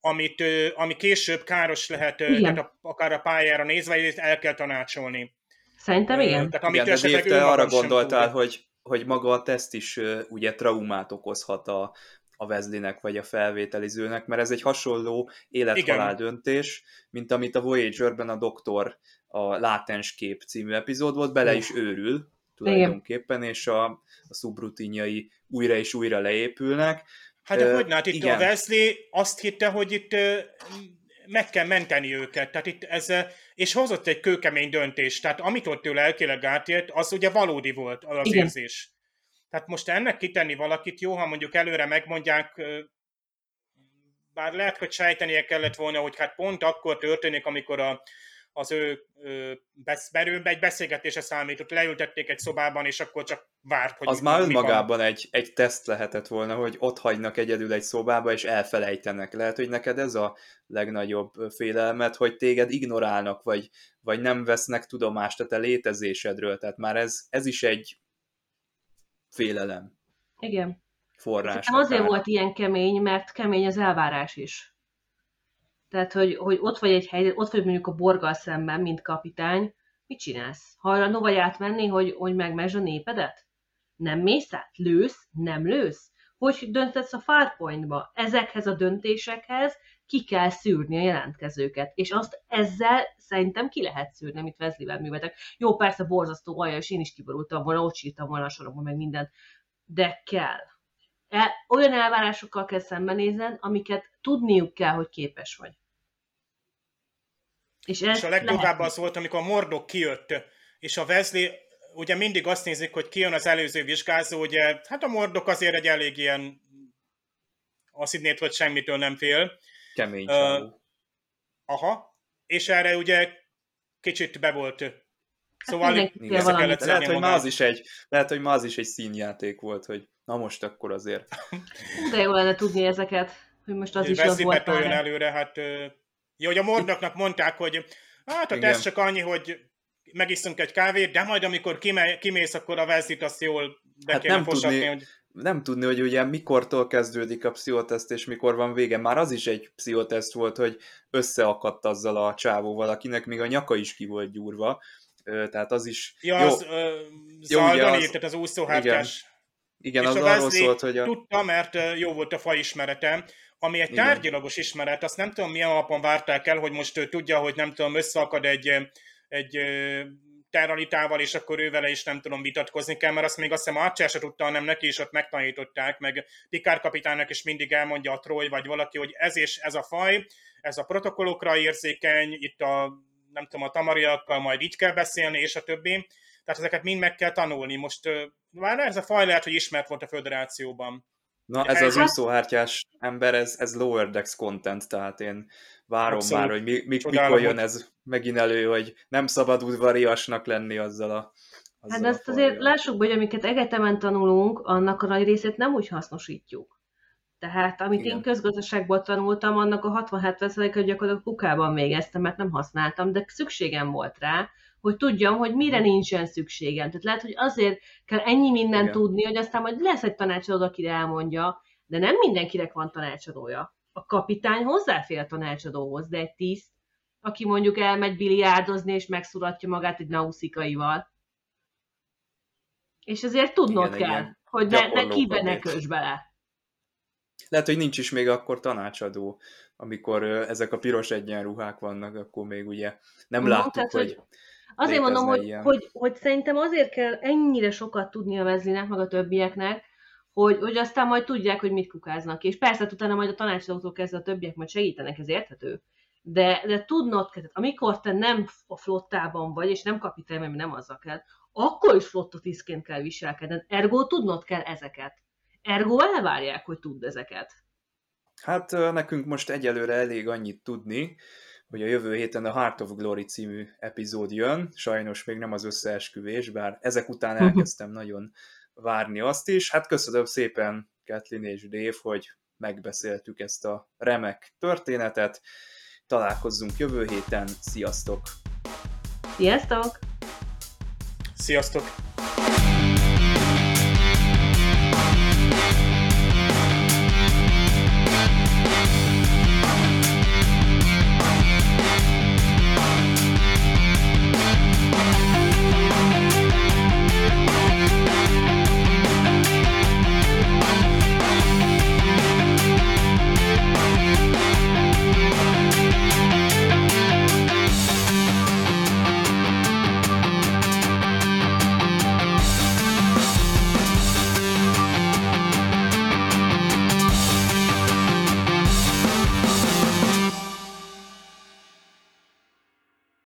amit, ami később káros lehet, tehát akár a pályára nézve, el kell tanácsolni. Szerintem igen. Tehát, amit igen, de te arra gondoltál, hogy, hogy maga a teszt is ugye traumát okozhat a, a Wesleynek vagy a felvételizőnek, mert ez egy hasonló élethalál döntés, mint amit a Voyager-ben a doktor a Látens kép című epizód volt, bele is őrül tulajdonképpen, és a, a szubrutinjai újra és újra leépülnek. Hát de hogy hát itt igen. a Wesley azt hitte, hogy itt uh, meg kell menteni őket, tehát itt ez, és hozott egy kőkemény döntést, tehát amit ott tőle elkileg átért, az ugye valódi volt az igen. érzés. Tehát most ennek kitenni valakit, jó, ha mondjuk előre megmondják, bár lehet, hogy sejtenie kellett volna, hogy hát pont akkor történik, amikor a, az ő belőle egy beszélgetése számított, leültették egy szobában, és akkor csak várt, hogy Az már önmagában egy, egy teszt lehetett volna, hogy ott hagynak egyedül egy szobába, és elfelejtenek. Lehet, hogy neked ez a legnagyobb félelmet, hogy téged ignorálnak, vagy, vagy nem vesznek tudomást a te létezésedről. Tehát már ez, ez is egy félelem. Igen. Forrás. azért volt ilyen kemény, mert kemény az elvárás is. Tehát, hogy, hogy ott vagy egy helyzet, ott vagy mondjuk a borgal szemben, mint kapitány, mit csinálsz? Hajlandó vagy átmenni, hogy, hogy megmesd a népedet? Nem mész át? Lősz? Nem lősz? Hogy döntetsz a Farpointba? Ezekhez a döntésekhez ki kell szűrni a jelentkezőket, és azt ezzel szerintem ki lehet szűrni, amit Wesley-vel művetek. Jó, persze borzasztó alja, és én is kiborultam volna, ott sírtam volna a sorokban, meg minden, de kell. El, olyan elvárásokkal kell szembenézned, amiket tudniuk kell, hogy képes vagy. És, és a legdurvább az volt, amikor a Mordok kijött, és a Wesley, ugye mindig azt nézik, hogy kijön az előző vizsgázó, ugye, hát a Mordok azért egy elég ilyen azt hinnét, hogy semmitől nem fél, Kemény uh, Aha, és erre ugye kicsit be volt. Szóval hát kellett lehet, hogy már az is egy, lehet, hogy már az is egy színjáték volt, hogy na most akkor azért. De jó lenne tudni ezeket, hogy most az is az volt. olyan előre, hát jó, hogy a Mordoknak mondták, hogy hát a ez csak annyi, hogy megiszunk egy kávét, de majd amikor kimész, akkor a Vezit azt jól be hát nem tudni, hogy nem tudni, hogy ugye mikortól kezdődik a pszichoteszt, és mikor van vége. Már az is egy pszichoteszt volt, hogy összeakadt azzal a csávóval, akinek még a nyaka is ki volt gyúrva. Tehát az is... Ja, jó, az uh, Zaldani, az, tehát az úszóhártyás. Igen, igen az arról szólt, hogy a... Tudta, mert jó volt a ismerete, ami egy tárgyalagos ismeret, azt nem tudom milyen alapon várták el, hogy most ő tudja, hogy nem tudom, összeakad egy, egy terralitával, és akkor ővele is nem tudom vitatkozni kell, mert azt még azt hiszem Archer se tudta, hanem neki is ott megtanították, meg Pikár kapitánynak is mindig elmondja a Troy, vagy valaki, hogy ez és ez a faj, ez a protokollokra érzékeny, itt a nem tudom, a tamariakkal majd így kell beszélni, és a többi. Tehát ezeket mind meg kell tanulni. Most már ez a faj lehet, hogy ismert volt a föderációban. Na, ez az úszóhártyás ember, ez, ez lower decks content, tehát én várom Abszolút. már, hogy mi, mi, mikor jön ez megint elő, hogy nem szabad udvariasnak lenni azzal a, Hát de azt azért lássuk, hogy amiket egyetemen tanulunk, annak a nagy részét nem úgy hasznosítjuk. Tehát amit Igen. én közgazdaságból tanultam, annak a 60-70%-et gyakorlatilag kukában végeztem, mert nem használtam, de szükségem volt rá, hogy tudjam, hogy mire nincsen szükségem. Tehát lehet, hogy azért kell ennyi mindent Igen. tudni, hogy aztán majd lesz egy tanácsadó, aki elmondja, de nem mindenkinek van tanácsadója. A kapitány hozzáfér a tanácsadóhoz, de egy tiszt, aki mondjuk elmegy biliárdozni, és megszuratja magát egy nauszikaival. És ezért tudnod Igen, kell, hogy ne, ne kibe ne kös bele. Lehet, hogy nincs is még akkor tanácsadó, amikor ezek a piros egyenruhák vannak, akkor még ugye nem no, láttuk, tehát, hogy, hogy Azért mondom, hogy, hogy, hogy szerintem azért kell ennyire sokat tudni a vezlinek, meg a többieknek, hogy, hogy aztán majd tudják, hogy mit kukáznak. És persze hát utána majd a tanácsadótól kezdve a többiek majd segítenek, ez érthető. De, de tudnod kell, amikor te nem a flottában vagy, és nem kapitány, mert nem azzal kell, akkor is flottatiszként kell viselkedned. Ergo tudnod kell ezeket. Ergo elvárják, hogy tudd ezeket. Hát nekünk most egyelőre elég annyit tudni, hogy a jövő héten a Heart of Glory című epizód jön, sajnos még nem az összeesküvés, bár ezek után mhm. elkezdtem nagyon várni azt is. Hát köszönöm szépen Kathleen és Dave, hogy megbeszéltük ezt a remek történetet. Találkozzunk jövő héten, sziasztok! Sziasztok! Sziasztok!